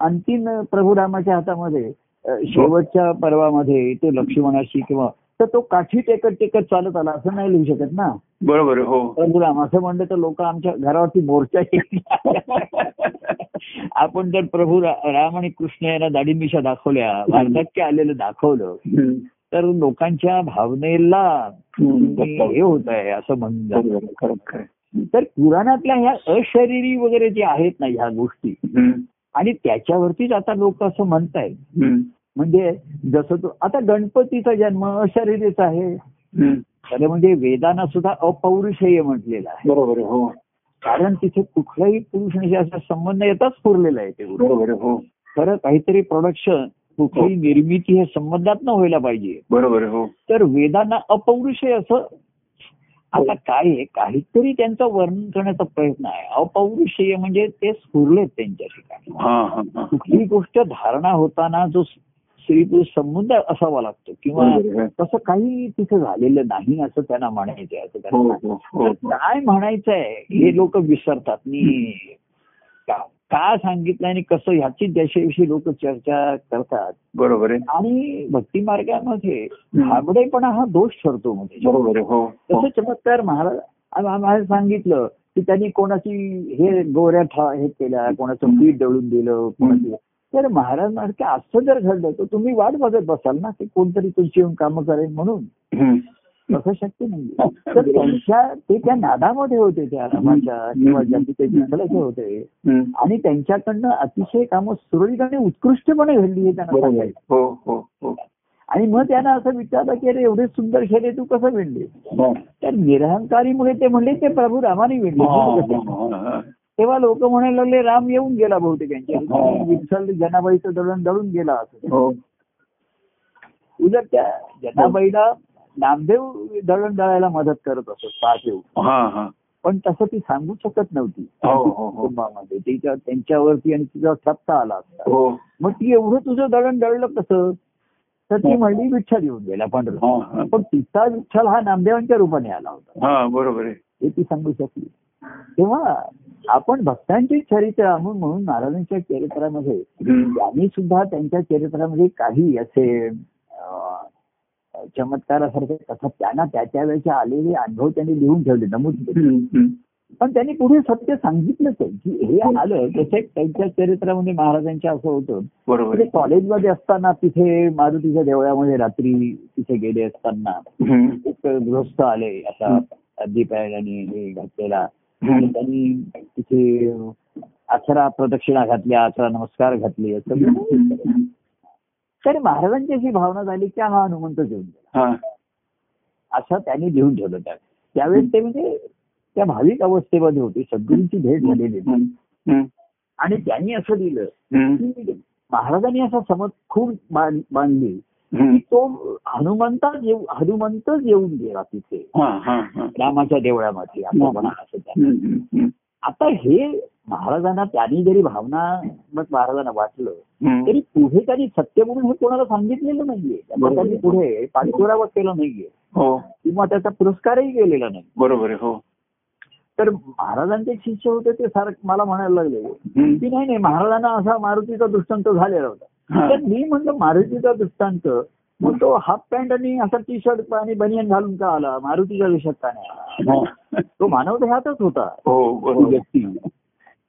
अंतिम प्रभुरामाच्या हातामध्ये शेवटच्या पर्वामध्ये तो लक्ष्मणाशी किंवा तर तो काठी टेकत टेकत चालत आला असं नाही लिहू शकत ना बरोबर हो प्रभुराम असं म्हणलं तर लोक आमच्या घरावरती मोर्चा आपण जर प्रभू राम आणि कृष्ण यांना दाढीमिशा दाखवल्या वार्धक्य आलेलं दाखवलं. तर लोकांच्या भावनेला. हे होत आहे असं म्हणून तर पुराणातल्या ह्या अशरीरी वगैरे जे आहेत ना ह्या गोष्टी. आणि त्याच्यावरतीच आता लोक असं म्हणतायत. म्हणजे जसं तो आता गणपतीचा जन्म अशारीरीच आहे. त्याला म्हणजे वेदांना सुद्धा अपौरुषेय म्हटलेलं आहे. बरोबर हो. कारण तिथे कुठलाही पुरुष असा संबंध येताच पुरलेला आहे ते बरोबर हो. खरं काहीतरी प्रोडक्शन कुठली निर्मिती हे संबंधात न व्हायला पाहिजे. बरोबर हो. तर वेदांना अपौरुषेय असं आता काय आहे? काहीतरी त्यांचं वर्णन करण्याचा प्रयत्न आहे. अपौरुषेय म्हणजे ते स्फुरलेत त्यांच्या ठिकाणी. हा हा हा. कुठली गोष्ट धारणा होताना जो स्त्री पुरुष संबंध असावा लागतो किंवा. तसं काही तिथं झालेलं नाही असं त्यांना म्हणायचंय असं हो त्यांना हो हो तर काय म्हणायचंय हे लोक विसरतात. मी का का सांगितलं आणि कसं ह्याची त्याच्याविषयी लोक चर्चा करतात. बरोबर आहे. आणि भक्ती मार्गामध्ये भाबडेपणा हा दोष ठरतो हो हो. तसं चमत्कार महाराज महाराज सांगितलं की त्यांनी कोणाची हे गोऱ्या ठा हे केल्या कोणाचं पीठ दळून दिलं कोणाची तर महाराज म्हणाले असं जर घडलं तर तुम्ही वाट बघत बसाल ना की कोणतरी तुमची येऊन कामं करेल म्हणून. तसं शक्य नाही तर त्यांच्या ते त्या नादामध्ये होते त्या रामाच्या किंवा ज्यांची ते विठ्ठलाचे होते. आणि त्यांच्याकडनं अतिशय कामं सुरळीत आणि उत्कृष्टपणे घडली हे त्यांना. सांगायचं हो हो हो आणि मग त्यांना असं विचारलं की अरे एवढे सुंदर शेरे तू कसं विणले हा. तर निरहंकारीमुळे ते म्हणले ते प्रभू रामाने विणले हा, हा, हा. तेव्हा लोक म्हणायला लागले राम येऊन गेला बहुतेक यांच्या हा. विठ्ठल जनाबाईचं दळण दळून गेला असं. हो. उलट त्या जनाबाईला नामदेव दळण दळायला मदत करत असत पाच येऊन हा हा. पण तसं ती सांगू शकत नव्हती. हो कुटुंबामध्ये. तिच्या त्यांच्यावरती आणि तिचा ठप्पा आला असता. हो. मग ती एवढं तुझं दळण दळलं कसं? तर ती म्हणली विठ्ठल येऊन गेला पंढरपूर. पण तिचा विठ्ठल हा नामदेवांच्या रूपाने आला होता. बरोबर आहे. हे ती सांगू शकली. तेव्हा आपण भक्तांची चरित्र म्हणून म्हणून महाराजांच्या चरित्रामध्ये. त्यांनी सुद्धा त्यांच्या चरित्रामध्ये काही असे चमत्कारासारखे कथा त्यांना त्या त्यावेळेचे आलेले अनुभव त्यांनी लिहून ठेवले नमूद केले. पण त्यांनी पुढे सत्य सांगितलंच आहे की हे आलं तसे त्यांच्या चरित्रामध्ये महाराजांच्या असं होतं. बरोबर. म्हणजे कॉलेजमध्ये असताना तिथे मारुतीच्या देवळामध्ये रात्री तिथे गेले असताना गृहस्थ आले आणि हे घातलेला आणि. त्यांनी तिथे अकरा प्रदक्षिणा घातल्या अकरा नमस्कार घातले असं तर महाराजांची अशी भावना झाली की हा हनुमंत घेऊन गेला हा असं त्यांनी लिहून ठेवलं त्या त्यावेळेस ते म्हणजे त्या भाविक अवस्थेमध्ये होते सद्गुरूंची भेट झालेली. आणि त्यांनी असं हम्म. की महाराजांनी असा समज खूप बांध- बांधली तो हनुमंता हनुमंतच येऊन गेला तिथे. हा हा हा. रामाच्या देवळामध्ये असं. आता हे महाराजांना त्यांनी जरी भावना मग महाराजांना वाटलं. तरी पुढे त्यांनी सत्य म्हणून हे कोणाला सांगितलेलं नाहीये. त्यांनी पुढे पाठपुरावा केला नाहीये. हो. किंवा त्याचा पुरस्कारही गेलेला नाही. बरोबर हो. तर महाराजांचे शिष्य होते ते सारं मला म्हणायला लागले. की नाही नाही महाराजांना असा मारुतीचा दृष्टांत झालेला होता. तर मी म्हणलं मारुतीचा दृष्टांत मग तो हाफ पॅन्ट आणि असा टी शर्ट आणि बनियन घालून का आला मारुतीच्या वेशात का नाही आला हा. तो मानव देहातच होता हो ती बरोबर व्यक्ती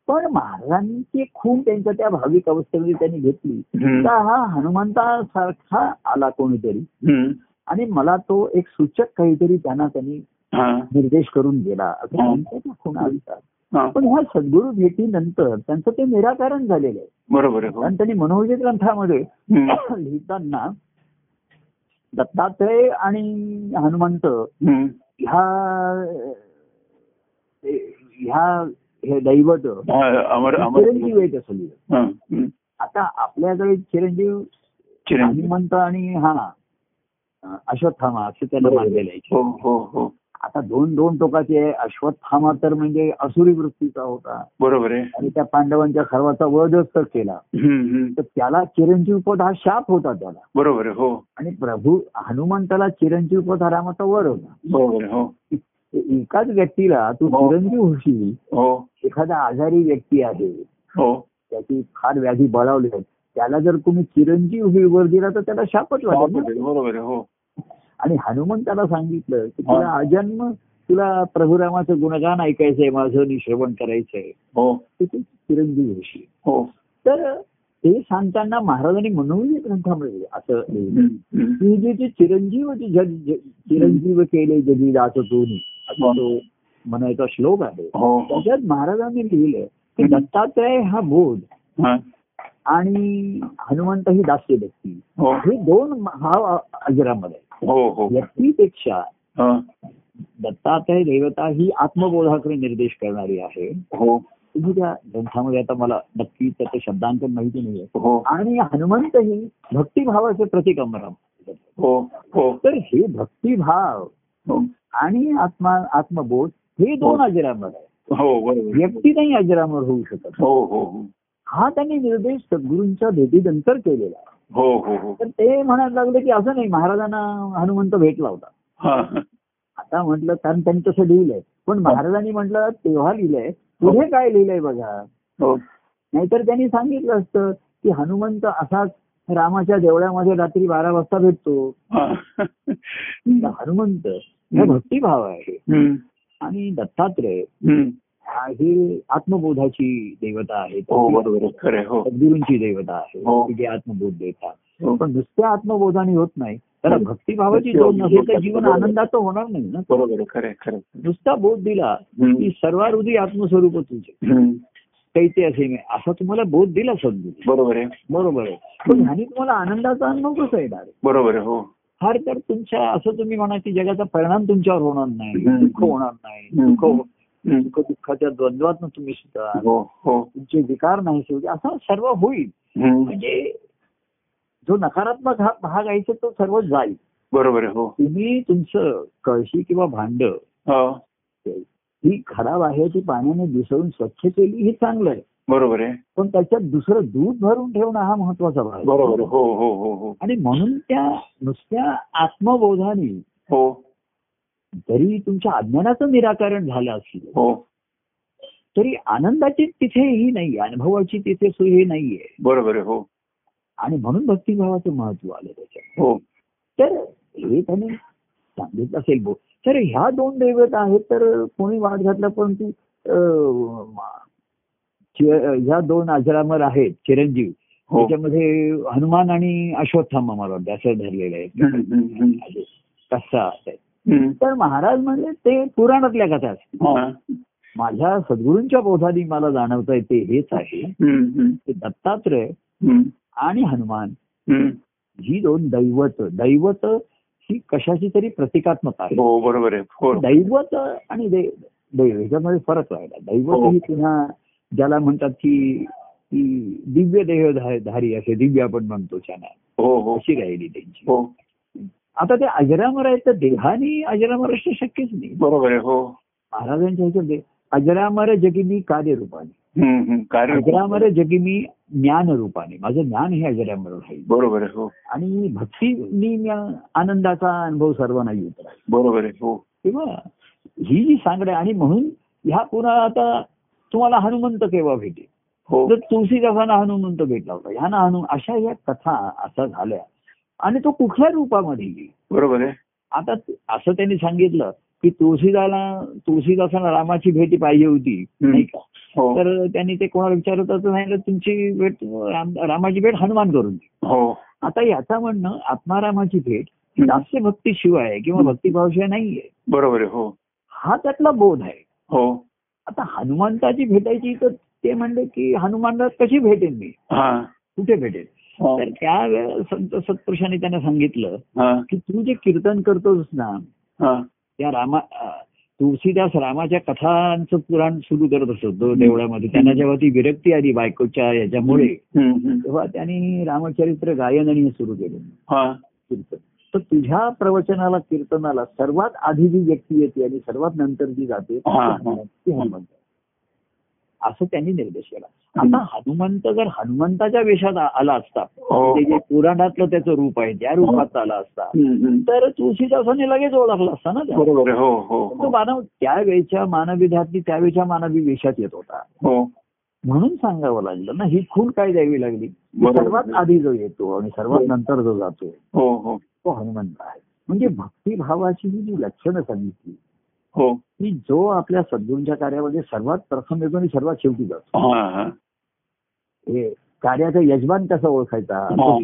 पण महाराजांची खून त्यांच्या त्या भाविक अवस्थेमध्ये त्यांनी घेतली. का हा हनुमंतासारखा आला कोणीतरी. आणि मला तो एक सूचक काहीतरी त्यांना त्यांनी हा निर्देश करून गेला असं हा. खुणा असतात हा. पण ह्या सद्गुरू भेटीनंतर त्यांचं ते निराकरण झालेलं आहे बरोबर हो कारण त्यांनी मनोविजय ग्रंथामध्ये. लिहिताना दत्तात्रय आणि हनुमंत. ह्या ह्या हे दैवत चिरंजीव आहेत असं लिहिलं हा. हम्म. आता आपल्याकडे चिरंजीव हनुमंत आणि हा अश्वत्थामा असं त्याला मानलेलं आहे हो हो आता दोन दोन टोकाचे. अश्वत्थामा तर म्हणजे असुरी वृत्तीचा होता. बरोबर आहे. आणि त्या पांडवांच्या सर्वाचा वधच तर केला. तर त्याला चिरंजीव पद हा शाप होता त्याला. बरोबर हो. आणि प्रभू हनुमंताला चिरंजीव पद हा रामाचा वर होता. बरोबर हो. एकाच व्यक्तीला तू हो. चिरंजीव होशील. हो. एखादा आजारी व्यक्ती आहे. हो. त्याची फार व्याधी बळावली त्याला जर तुम्ही चिरंजीव वर दिला तर त्याला शापच वाटेल ना. बरोबर हो. आणि हनुमंताला सांगितलं की हा. तुला अजन्म तुला प्रभुरामाचं गुणगान ऐकायचंय माझं आणि श्रवण करायचंय. हो. तर तू चिरंजीव होशील हो. तर ते सांगताना महाराजांनी मनोविजय ग्रंथामध्ये असं लिहिलं. की जे जे चिरंजीव चिरंजीव केले जगी तुम्ही असा तो म्हणायचा श्लोक आहे. हो हो. त्याच्यात महाराजांनी लिहिलं की दत्तात्रय हा बोध हा. आणि हनुमंत ही दास्य व्यक्ती. हो. हे दोन भाव अजरामध्ये. हो हो. व्यक्तीपेक्षा हा. दत्तात्रय देवता ही आत्मबोधाकडे निर्देश करणारी आहे. हो. तुम्ही त्या ग्रंथामध्ये आता मला नक्की त्याचं शब्दांकन माहिती नाहीये. हो. आणि हनुमंत ही भक्तिभावाचे प्रतीक अमराम. हो हो. तर हे भक्तिभाव हो. आणि आत्मा आत्मबोध हे दोन अजरामर आहे हो बरोबर. व्यक्ती नाही अजरामर होऊ शकत. हो हो हो. हा त्यांनी निर्देश सद्गुरूंच्या भेटीनंतर केलेला आहे. हो हो हो. तर ते म्हणायला लागले की असं नाही महाराजांना हनुमंत भेटला होता हा. आता म्हटलं कारण त्यांनी तसं लिहिलंय. पण महाराजांनी म्हटलं तेव्हा लिहिलंय पुढे काय लिहिलंय बघा? हो. नाहीतर त्यांनी सांगितलं असतं की हनुमंत असाच रामाच्या देवळामध्ये रात्री बारा वाजता भेटतो. हा. हनुमंत हे भक्तिभाव आहे. आणि दत्तात्रय. हा ही आत्मबोधाची देवता आहे. हो हो. सद्गुरूंची देवता आहे. हो. जे आत्मबोध देतात. हो. पण नुसत्या आत्मबोधाने होत नाही. त्याला भक्तिभावाची जोड नसेल तर जीवन आनंदाचं होणार नाही ना. बरोबर. नुसता बोध दिला. की सर्वारुधी आत्मस्वरूप तुझे. कैते असे मी असा तुम्हाला बोध दिला सद्गुरू बरोबर आहे. बरोबर आहे. पण ह्याने तुम्हाला आनंदाचा अनुभव कसा येणार? बरोबर आहे हो. फार तर तुमच्या असं तुम्ही म्हणा की जगाचा परिणाम तुमच्यावर होणार नाही. दुःख होणार नाही. दुःख दुःख दुःखाच्या द्वंद्वात तुम्ही सुद्धा हो हो. तुमचे विकार नाही होईल असं सर्व होईल. म्हणजे जो नकारात्मक हा भाग आहे तो सर्व जाईल. बरोबर आहे हो. तुम्ही तुमचं कळशी किंवा भांड हो. ही खराब आहे ती पाण्याने दिसवून स्वच्छ केली हे चांगलं आहे. बरोबर आहे. पण त्याच्यात दुसरं दूध भरून ठेवणं हा महत्त्वाचा भाग. बरोबर. हो हो हो हो. आणि म्हणून त्या नुसत्या आत्मबोधाने हो. जरी तुमच्या अज्ञानाचं निराकरण झालं असलं हो. तरी आनंदाची तिथे ही नाही अनुभवाची तिथे सोय ही नाहीये. बरोबर हो. आणि म्हणून भक्तिभावाचं महत्त्व आलं त्याच्यात हो. तर हे त्याने सांगितलं असेल बो तर ह्या दोन दैवत आहेत तर कोणी वाद घातला परंतु ह्या दोन अजरामर आहेत चिरंजीव. हो. त्याच्यामध्ये हनुमान आणि अश्वत्थामा मला वाटतं असं धरलेलं आहे. कसा आहे. तर महाराज म्हणजे ते पुराणातल्या कथा असतात. हा. माझ्या सद्गुरूंच्या बोधाने मला जाणवता येते हेच आहे. की दत्तात्रय. आणि हनुमान. ही दोन दैवत दैवत ही कशाची तरी प्रतिकात्मक आहे हो बरोबर आहे हो दैवत आणि दे- दैव ह्याच्यामध्ये फरक राहिला दैवत हो. ही पुन्हा ज्याला म्हणतात की दिव्य देहधारी असे दिव्य आपण म्हणतो हो अशी राहिली त्यांची आता ते अजरामर आहेत तर देहानी अजरामर असणं शक्यच नाही. बरोबर आहे हो. महाराजांच्या ह्याच्यात अजरामर जगिनी कार्यरूपाने. अजरामर जगिमी ज्ञान रूपाने माझं ज्ञान हे अजरामर राहील. बरोबर आहे हो. आणि भक्तीनी आनंदाचा अनुभव सर्वांना येत राहील. बरोबर आहे हो. तेव्हा ही जी सांगड आहे आणि म्हणून ह्या पुन्हा आता तुम्हाला हनुमंत केव्हा भेटेल? हो. तर तुळशीदासांना हनुमंत भेटला होता ह्या हनु अशा ह्या कथा असा झाल्या आणि तो कुठल्या रूपामध्ये येईल? बरोबर आहे. आता असं त्यांनी सांगितलं की तुळशीदाला तुळशीदासांना रामाची भेटी पाहिजे होती. नाही का? हो. तर त्यांनी ते कोणाला विचारत होतं सांगितलं तुमची भेट राम- रामाची भेट हनुमान करून हो. आता याचं म्हणणं आत्मारामाची भेट दास्य भक्ती शिवाय किंवा भक्तिभावशिवाय नाहीये. बरोबर आहे हो. हा त्यातला बोध आहे. हो. आता हनुमंताची भेटायची तर ते म्हणले की हनुमानला कशी भेटेन मी? कुठे भेटेल हा. तर त्यावेळेस संत सत्पुरुषांनी त्यांना सांगितलं हा. की तू जे कीर्तन करतोस ना हा. त्या रामा तुळशीदास रामाच्या कथांचं पुराण सुरू करत असत तो देवळामध्ये. त्यांना जेव्हा ती विरक्ती आली बायकोच्या याच्यामुळे. तेव्हा त्यांनी रामचरित्र गायन आणि हे सुरू केलं. हा. कीर्तन. तर तुझ्या प्रवचनाला कीर्तनाला सर्वात आधी जी व्यक्ती येते आणि सर्वात नंतर जी जाते हा, हा. ती हनुमंत. असं त्यांनी निर्देश केला आता हनुमंत जर हनुमंताच्या वेशात आला असता हो. म्हणजे जे पुराणातलं त्याचं रूप आहे त्या रूपात आला असता. तर तुळशीदासाने लगेच ओळखला असता ना हो हो तो हो. मानव त्यावेळच्या मानवी ध्यातली त्यावेळच्या मानवी वेशात येत होता हो म्हणून सांगावं लागलं ना ही खूण काय द्यावी लागली. सर्वात आधी जो येतो आणि सर्वात हो. नंतर जो जातो हो हो तो हनुमंत आहे म्हणजे भक्तिभावाची ही जी लक्षणं सांगितली हो. की जो आपल्या सद्गुरूंच्या कार्यामध्ये सर्वात प्रथम येतो आणि सर्वात शेवटी जातो. हा कार्याचा यजमान कसा ओळखायचा?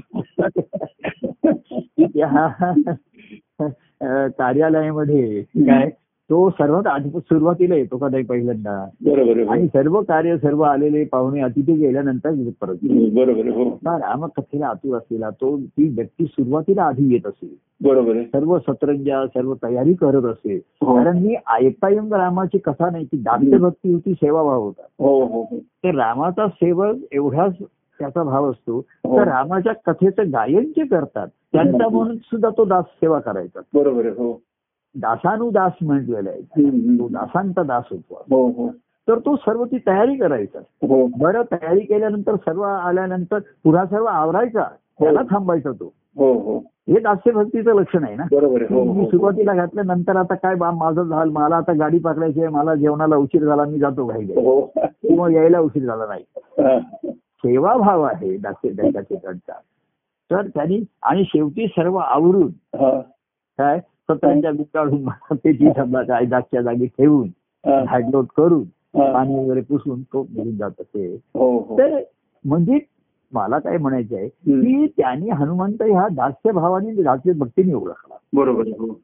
कार्यालयामध्ये काय तो सर्वात आधी सुरुवातीला येतो का नाही पहिल्यांदा? बरोबर आहे आणि सर्व कार्य सर्व आलेले पाहुणे अतिथी गेल्यानंतर परत. हो. बरोबर हो. रामकथेला आतुर असलेला तो ती व्यक्ती सुरुवातीला आधी येत असेल बरोबर सर्व सतरंजा सर्व तयारी करत असेल हो. कारण मी ऐकता येऊन रामाची कथा नाही ती दास्य भक्ती होती सेवाभाव होता. हो हो हो. तर रामाचा सेवक एवढाच त्याचा भाव असतो. हो. तर रामाच्या कथेचं गायन जे करतात त्यांचा म्हणून सुद्धा तो दास सेवा करायचा. बरोबर हो. दासानुदास म्हटलेला आहे. हम्म, तो. दासांचा दास होतो. हो हो. तर तो सर्व ती तयारी करायचा. हो. बरं तयारी केल्यानंतर सर्व आल्यानंतर पुन्हा सर्व आवरायचा. त्याला थांबायचा तो. हो दास्य भक्तीचं लक्षण आहे ना? हो मी सुरुवातीला घातलं नंतर आता काय बा माझं झालं मला आता गाडी पकडायची आहे मला जेवणाला उशीर झाला मी जातो घाई घाई. हो. किंवा यायला उशीर झाला नाही. सेवाभाव आहे दास्य दैताचेकडचा तर त्यांनी आणि शेवटी सर्व आवरून. काय? स्वतःच्या काढून पेटी समजा काय जागच्या जागी ठेवून हा. हायड्रोट करून. पाणी वगैरे पुसून तो निघून जात असे हो हो तर म्हणजे मला काय म्हणायचं आहे. की त्यांनी हनुमंत ह्या दास्य भावाने दास्य भक्तीने ओळखला बरोबर हो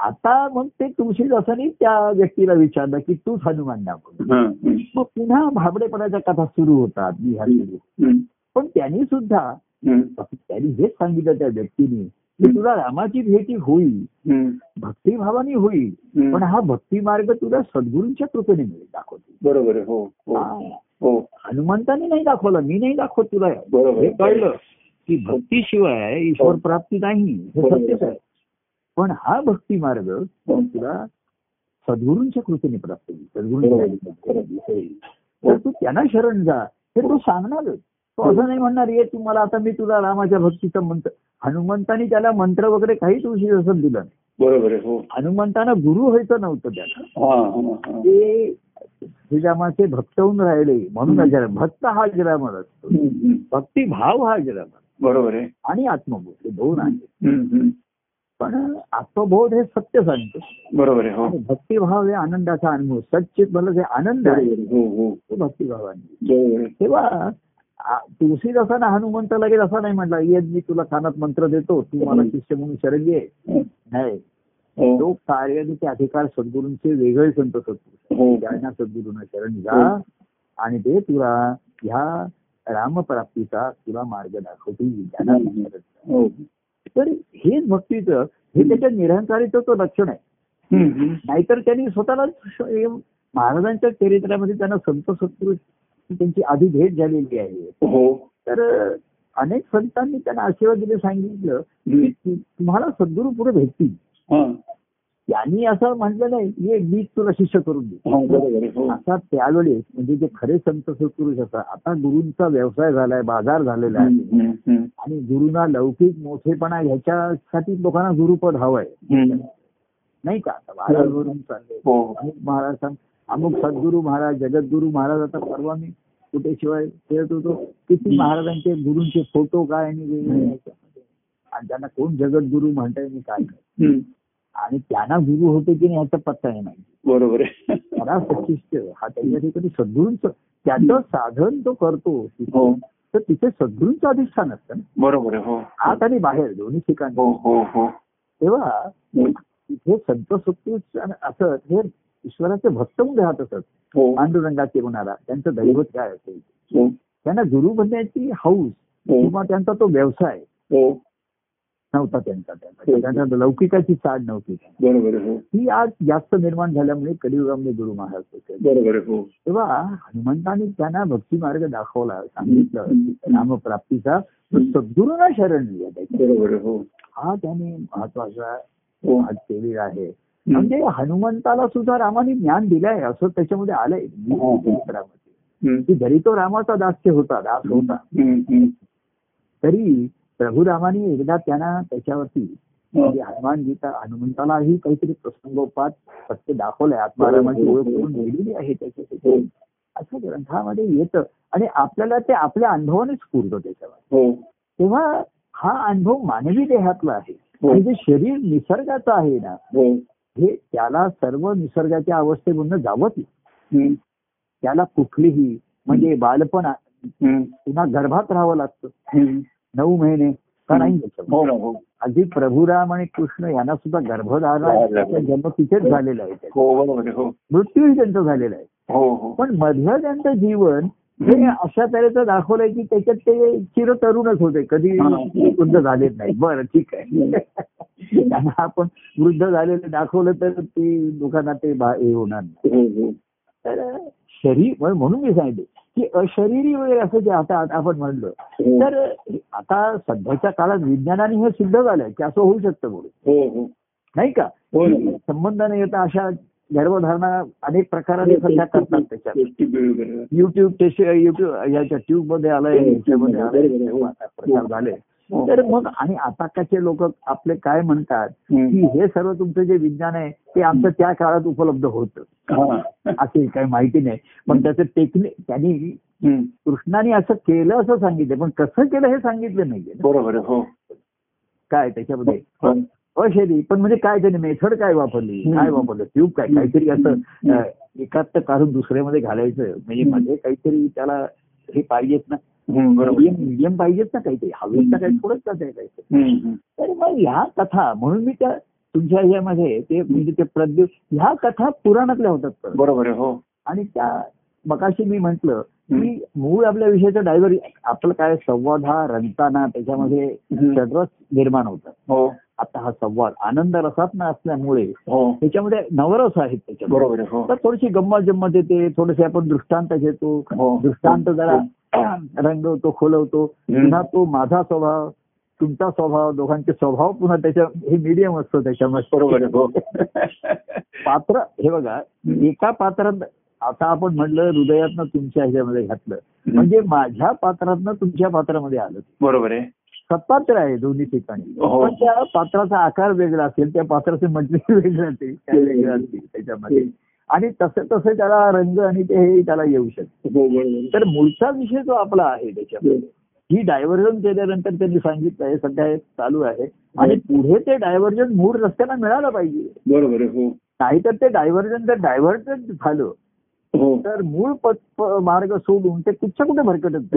आता मग ते तुळशीदासांनी त्या व्यक्तीला विचारलं की तूच हनुमान दाखव. मग पुन्हा भाबडेपणाच्या कथा सुरू होतात. पण त्यांनी सुद्धा. त्यांनी हेच सांगितलं त्या व्यक्तीने की तुला रामाची भेटी होईल. भक्तिभावाने होईल. पण हा भक्ती मार्ग तुला सद्गुरूंच्या कृपेने मिळेल दाखवतो बरोबर हो हो हा. हो हनुमंताने नाही दाखवलं मी नाही दाखवत तुला बरोबर. हे कळलं की भक्तीशिवाय ईश्वर प्राप्ती नाही हे. सत्यच आहे पण हा भक्ती मार्ग हो. तुला सद्गुरूंच्या कृपेने प्राप्त होईल. सद्गुरूंच्या. तर तू त्यांना शरण जा हे तू सांगणारच तो असं नाही म्हणणार ये तू मला आता मी तुला रामाच्या भक्तीचं मंत्र हनुमंतानी त्याला मंत्र वगैरे काही तुळशी असं दिलं नाही. बरोबर आहे हो. हनुमंतानं गुरु व्हायचं नव्हतं त्याला. ते श्रीरामाचे भक्त होऊन राहिले. म्हणून. भक्त हा अजरामर असतो. भक्ती भाव हा अजरामर बरोबर आहे. आणि आत्मबोध हे दोन आहेत. पण आत्मबोध हे सत्य सांगतो. बरोबर आहे हो. भक्तिभाव हे आनंदाचा अनुभव. सच्चित भलं जे आनंद आहे आहे. हो तो भक्तिभावाने. तेव्हा तुळशीदासाना हनुमंत लगेच असा नाही म्हटला ये मी तुला कानात मंत्र देतो तू मला शिष्य म्हणून शरण नाही. हो तो कार्य आणि ते अधिकार सद्गुरूंचे वेगळे संत सद्गुरू. त्यांना सद्गुरूंना शरण जा आणि ते तुला ह्या रामप्राप्तीचा तुला मार्ग दाखवतील. हो. तर हेच भक्तीचं हे त्याच्या निरंकारीचं लक्षण आहे. नाहीतर त्यांनी स्वतःला महाराजांच्या चरित्रामध्ये त्यांना संत सत्पुरुष त्यांची आधी भेट झालेली आहे. हो. तर अनेक संतांनी त्यांना आशीर्वाद दिले सांगितलं की तुम्हाला सद्गुरू पुढे भेटतील. हा. त्यांनी असं म्हटलं नाही ये मी तुला शिष्य करून दे. हा हो. आता त्यावेळेस म्हणजे जे खरे संत सत्पुरुष असतात आता गुरूंचा व्यवसाय झालाय बाजार झालेला आहे. आणि गुरुना लौकिक मोठेपणा ह्याच्यासाठी लोकांना गुरुपद हवंय. नाही का? आता महाराजवरून चालले महाराज सांग- अमुक सद्गुरू महाराज जगद्गुरू महाराज आता परवा मी कुठे शिवाय खेळत होतो. किती महाराजांचे गुरूंचे फोटो काय आणि. आणि त्यांना कोण जगद्गुरू म्हणताय आणि काय नाही. आणि त्यांना गुरु होते की नाही ह्याचा पत्ता नाही. माहिती बरोबर आहे. खरा सचिष्ट हा त्यांच्या ठिकाणी सद्गुरूंचं त्याचं साधन तो करतो. हो. तर तिथे सद्गुरूंचं अधिष्ठान असतं ना. बरोबर आहे हो. आत आणि बाहेर दोन्ही ठिकाणी. हो तेव्हा. तिथे संत सत्पुरुष असत हे ईश्वराचे भक्त म्हणून राहत असत. हो. पांडुरंगाचे होणारा त्यांचं दैवत काय असेल? हो. त्यांना गुरु बनण्याची हौस हो. किंवा त्यांचा तो व्यवसाय नव्हता त्यांचा. त्यांचा लौकिकाची चाड नव्हती. हो. आज जास्त निर्माण झाल्यामुळे कलियुगामध्ये गुरु महाराज होते. हो. तेव्हा हनुमंतांनी त्यांना भक्ती मार्ग दाखवला. सांगितलं नामप्राप्तीचा. तो सद्गुरूंना शरण लिहा त्याच्या. बरोबर आहे हो त्याने महत्त्वाचा केलेला आहे. म्हणजे हनुमंताला सुद्धा रामाने ज्ञान दिलंय असं त्याच्यामध्ये आलंय हो. हम्म. की जरी तो रामाचा दास्य होता दास होता. तरी प्रभू रामाने एकदा त्यांना त्याच्यावरती हो. म्हणजे हनुमान गीता हनुमंतालाही काहीतरी प्रसंगोपात सत्य दाखवलंय आत्मारामाची ओळख करून दिलेली आहे त्याच्यासाठी. असं ग्रंथामध्ये येतं. आणि आपल्याला ते आपल्या अनुभवानेच पुरतं त्याच्यावर. हो. तेव्हा हा अनुभव मानवी देहातला आहे. हो. आणि जे शरीर निसर्गाचं आहे ना हो त्याला सर्व निसर्गाच्या अवस्थेमधून जावंच. त्याला कुठलीही म्हणजे बालपण. पुन्हा गर्भात राहावं लागतं. नऊ महिने का नाही त्याच्यामध्ये? हो हो अगदी प्रभुराम आणि कृष्ण यांना सुद्धा गर्भधारणा जन्म तिथेच झालेला आहे. हो मृत्यूही त्यांचा झालेला आहे पण मधलं त्यांचं जीवन हे अशा तऱ्हेचं दाखवलंय की त्याच्यात ते चिरतरुणच होते. कधी. वृद्ध झालेच नाही. बरं ठीक आहे. त्यांना आपण वृद्ध झालेले दाखवलं तर ती लोकांना ते हे होणार नाही. तर शरीर म्हणून मी सांगितले की अशरीरी वगैरे असं जे आता आपण म्हणलं. तर आता सध्याच्या काळात विज्ञानाने हे सिद्ध झालंय की असं होऊ शकतं म्हणून नाही का? हो संबंध नाही येता अशा गर्भधारणा अनेक प्रकाराने सध्या करतात त्याच्यात. युट्यूब टेस्ट युट्यूब याच्या ट्यूबमध्ये आलंय आलंय बरोबर, हो. प्रचार झाले हो. तर मग आणि आताचे लोक आपले काय म्हणतात. की हे सर्व तुमचं जे विज्ञान आहे ते आमचं त्या काळात उपलब्ध होतं हा. असे काही माहिती नाही पण त्याचं टेक्निक त्यांनी. कृष्णाने असं केलं असं सांगितलं पण कसं केलं हे सांगितलं नाहीये बरोबर हो काय त्याच्यामध्ये हो. अशेरी पण म्हणजे काय त्याने मेथड काय वापरली. काय वापरलं? ट्यूब काय? काहीतरी असं एकात काढून दुसऱ्यामध्ये घालायचं. म्हणजे. मध्ये काहीतरी त्याला हे पाहिजेत ना. मीडियम पाहिजेत ना काहीतरी. हवेत ना काही थोडंच का ते काहीतरी. तर मग ह्या कथा म्हणून मी त्या तुमच्या ह्यामध्ये ते म्हणजे ते प्रद्युत ह्या कथा पुराणातल्या होतात. बरोबर हो. आणि त्या मगाशी मी म्हंटल की मूळ आपल्या विषयाचं डायव्हर आपलं काय संवाद हा रंगताना त्याच्यामध्ये निर्माण होतात हो. आता हा संवाद आनंद रसात्न असल्यामुळे हो. त्याच्यामध्ये नवरस आहेत त्याच्यामध्ये. आहे हो. तर थोडीशी गंमत जम्मत येते थोडेसे आपण दृष्टांत घेतो. हो. दृष्टांत जरा रंगवतो खोलवतो. पुन्हा तो माझा स्वभाव तुमचा स्वभाव दोघांचे स्वभाव पुन्हा त्याच्या हे मीडियम असतो त्याच्यामध्ये. पात्र हे बघा एका पात्रात आता आपण म्हटलं हृदयातनं तुमच्या ह्याच्यामध्ये घातलं. म्हणजे माझ्या पात्रातनं तुमच्या पात्रामध्ये आलं. बरोबर आहे. सत्पात्र आहे दोन्ही ठिकाणी. हो. पण त्या पात्राचा आकार वेगळा असेल त्या पात्राचे म्हटले वेगळं असेल वेगळं असतील त्याच्यामध्ये. आणि तसं तसं त्याला रंग आणि ते हे त्याला येऊ शकते. हो तर मूळचा विषय जो आपला आहे त्याच्यामध्ये ही. डायव्हर्जन केल्यानंतर त्यांनी सांगितलं आहे सध्या हे चालू आहे. आणि पुढे ते डायव्हर्जन मूळ रस्त्याला मिळालं पाहिजे. बरोबर हो. नाहीतर ते डायव्हर्जन जर डायव्हर्जन झालं हो. तर मूळ मार्ग सोडून ते कुठच्या कुठे भरकटत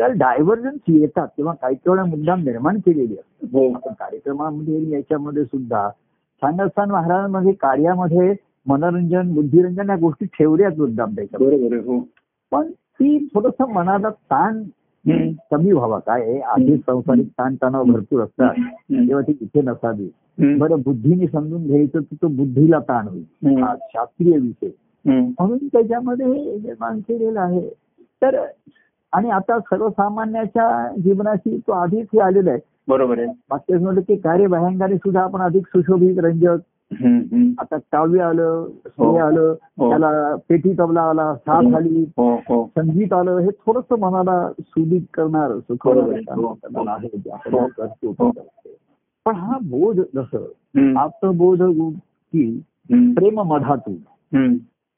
तर डायव्हर्जन्स येतात किंवा काही काही वेळा मुद्दाम निर्माण केलेली असतात हो. कार्यक्रमामध्ये याच्यामध्ये सुद्धा सांगस्थान महाराजांमध्ये कार्यामध्ये मनोरंजन बुद्धिरंजन या गोष्टी ठेवल्यात मुद्दाम आहे हो. पण ती थोडस मनाला ताण. कमी व्हावा. काय आधीच संसारिक ताण तणाव भरपूर असतात. तेव्हा ती इथे नसावी. बरं बुद्धीने समजून घ्यायचं तर तो बुद्धीला ताण होईल. हा शास्त्रीय विषय. म्हणून त्याच्यामध्ये निर्माण केलेलं आहे. तर आणि आता सर्वसामान्याच्या जीवनाशी तो आधीच हे आलेला आहे बरोबर आहे मागच्या म्हणलं की कार्य भयंगाने सुद्धा आपण अधिक सुशोभित रंजक. आता काव्य आलं हो. हे आलं हो. त्याला पेटी तबला आला साथ आली हो संगीत आलं हे थोडस मनाला सुदीत करणार सुखवणार. करतो. पण हा बोध जसं. आत्मबोध की. प्रेम मधातून.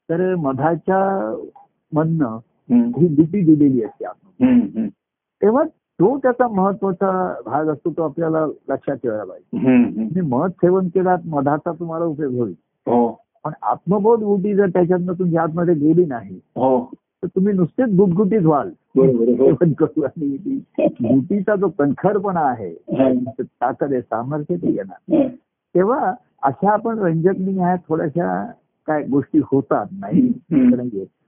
तर मधाच्या मधनं. ही दुटी दिलेली असते. तेव्हा तो त्याचा महत्त्वाचा भाग असतो तो आपल्याला लक्षात ठेवायला पाहिजे. मध सेवन केलात मधाचा तुम्हाला उपयोग होईल. हो. पण आत्मबोध बुटी जर त्याच्यातनं तुमच्या आतमध्ये गेली नाही हो. तर तुम्ही नुसतेच गुटगुटीत व्हाल. बुटीचा जो कणखरपणा आहे. ताकद आहे सामर्थ्य ते येणार. तेव्हा अशा आपण रंजकनी ह्या थोड्याशा काय गोष्टी होतात नाही.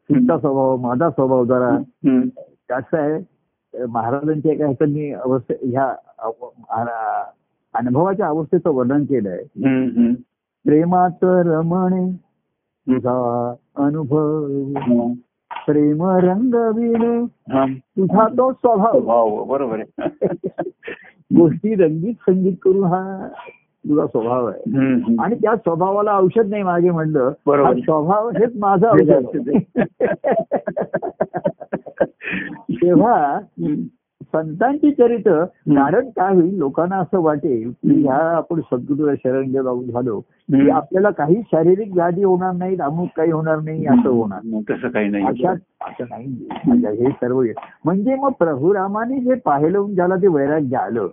तुमचा स्वभाव माझा स्वभाव जरा. कसं आहे महाराजांच्या एका ह्याच्यानी अवस्थे ह्या अनुभवाच्या अवस्थेचं वर्णन केलंय. प्रेमात रमणे तुझा अनुभव. प्रेम रंगविणे. तुझा तो स्वभाव भाव बरोबर गोष्टी रंगीत संगीत करून हा तुझा स्वभाव आहे. आणि त्या स्वभावाला औषध नाही मागे म्हणलं. बरोबर. स्वभाव हेच माझं औषध तेव्हा. संतांची चरित्र कारण काय होईल लोकांना असं वाटेल की ह्या आपण सद्गुरूला शरण गेलो झालो. की. आपल्याला काही शारीरिक व्याधी होणार नाही अमुक काही होणार नाही असं होणार मग तसं काही नाही. अशा असं नाही. हे सर्व म्हणजे मग प्रभू रामाने जे पाहिलं ज्याला ते वैराग्य आलं.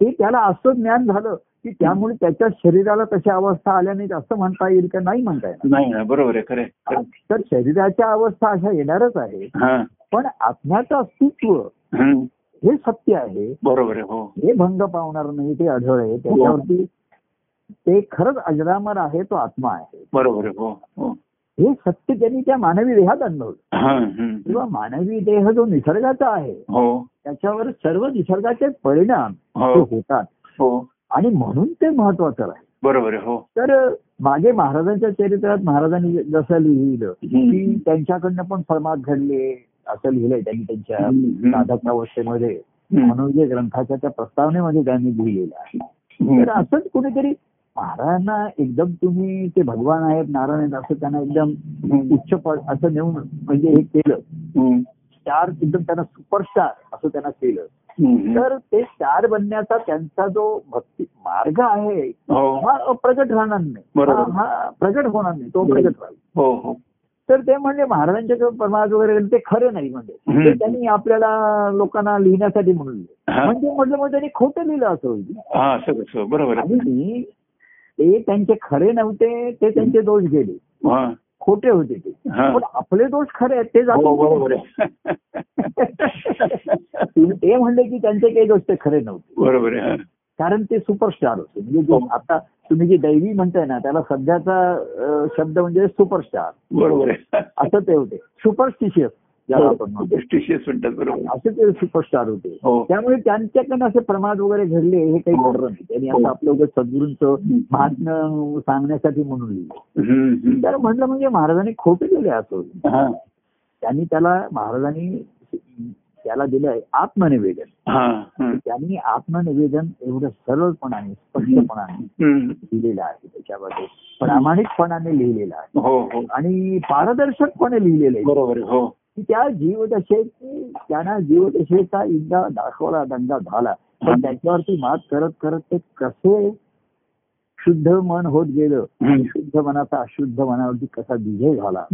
ते त्याला असं ज्ञान झालं की त्यामुळे त्याच्या शरीराला तशा अवस्था आल्या नाहीत असं म्हणता येईल का नाही म्हणता येणार. बरोबर आहे खरं. तर शरीराच्या अवस्था अशा येणारच आहे हा. पण आत्म्याचं अस्तित्व. हे. सत्य आहे. बरोबर आहे हो. हे भंग पावणार नाही ते अढळ आहे. त्याच्यावरती ते खरंच अजरामर आहे तो आत्मा आहे. बरोबर आहे हो सत्य त्यांनी त्या मानवी देहात अनुभवलं हा. किंवा मानवी देह जो निसर्गाचा आहे हो त्याच्यावर सर्व निसर्गाचे परिणाम हो. होतात हो आणि म्हणून ते महत्वाचं आहे बरोबर हो तर मागे महाराजांच्या चरित्रात महाराजांनी जसं लिहिलं की त्यांच्याकडनं पण फळमात घडले असं लिहिलंय त्यांनी त्यांच्या. साधक अवस्थेमध्ये. म्हणून जे ग्रंथाच्या त्या प्रस्तावनेमध्ये त्यांनी लिहिलेलं आहे. तर असंच कुणीतरी महाराजांना एकदम तुम्ही ते भगवान आहेत नारायण आहेत असं त्यांना एकदम. उच्च पद असं नेऊन म्हणजे हे केलं. स्टार एकदम त्यांना सुपरस्टार असं त्यांना केलं. तर ते स्टार बनण्याचा त्यांचा जो भक्ती मार्ग आहे हो हा अप्रगट राहणार नाही. हा प्रगट होणार नाही तो प्रगट राहील हो हो तर ते म्हणजे महाराजांच्या परमार्थ वगैरे ते खरं नाही म्हणजे. ते त्यांनी आपल्याला लोकांना लिहिण्यासाठी म्हणून. म्हणजे म्हटलं मग त्यांनी खोटं लिहिलं असं बरोबर आणि ते त्यांचे खरे नव्हते ते त्यांचे दोष गेले. हा. खोटे होते ते. हा. पण आपले दोष खरे आहेत ते हो बरोबर आहे. ते म्हणले की त्यांचे काही दोष ते खरे नव्हते. बरोबर आहे हा. कारण ते सुपरस्टार होते. म्हणजे जे हो. आता तुम्ही जे दैवी म्हणताय ना त्याला सध्याचा शब्द म्हणजे सुपरस्टार बरोबर आहे. असं ते होते. सुपरस्टिशियस ज्याला आपण बरोबर? असे ते सुपरस्टार होते. हो. त्यामुळे त्यांच्याकडनं असे प्रमाद वगैरे घडले हे काही हो. खरं नाही. त्यांनी हो. असं आपलं उगाच सद्गुरूंचं. महात्म्य सांगण्यासाठी म्हणून लिहिलं. तर म्हटलं म्हणजे महाराजांनी खोटे लिहिले असं. हा. त्यांनी त्याला महाराजांनी त्याला दिलंय आत्मनिवेदन. हा. त्यांनी आत्मनिवेदन एवढं सरळपणाने स्पष्टपणाने. लिहिलेलं आहे त्याच्यामध्ये. प्रामाणिकपणाने लिहिलेलं आहे. हो हो. आणि पारदर्शकपणे लिहिलेलं आहे. बरोबर हो. की त्या जीवदशेत त्यांना जीवदशेचा इंदा दाखवला दंगा झाला. पण त्याच्यावरती मात करत करत ते कसे शुद्ध मन होत गेलं. शुद्ध मनाचा अशुद्ध मनावरती कसा विजय झाला.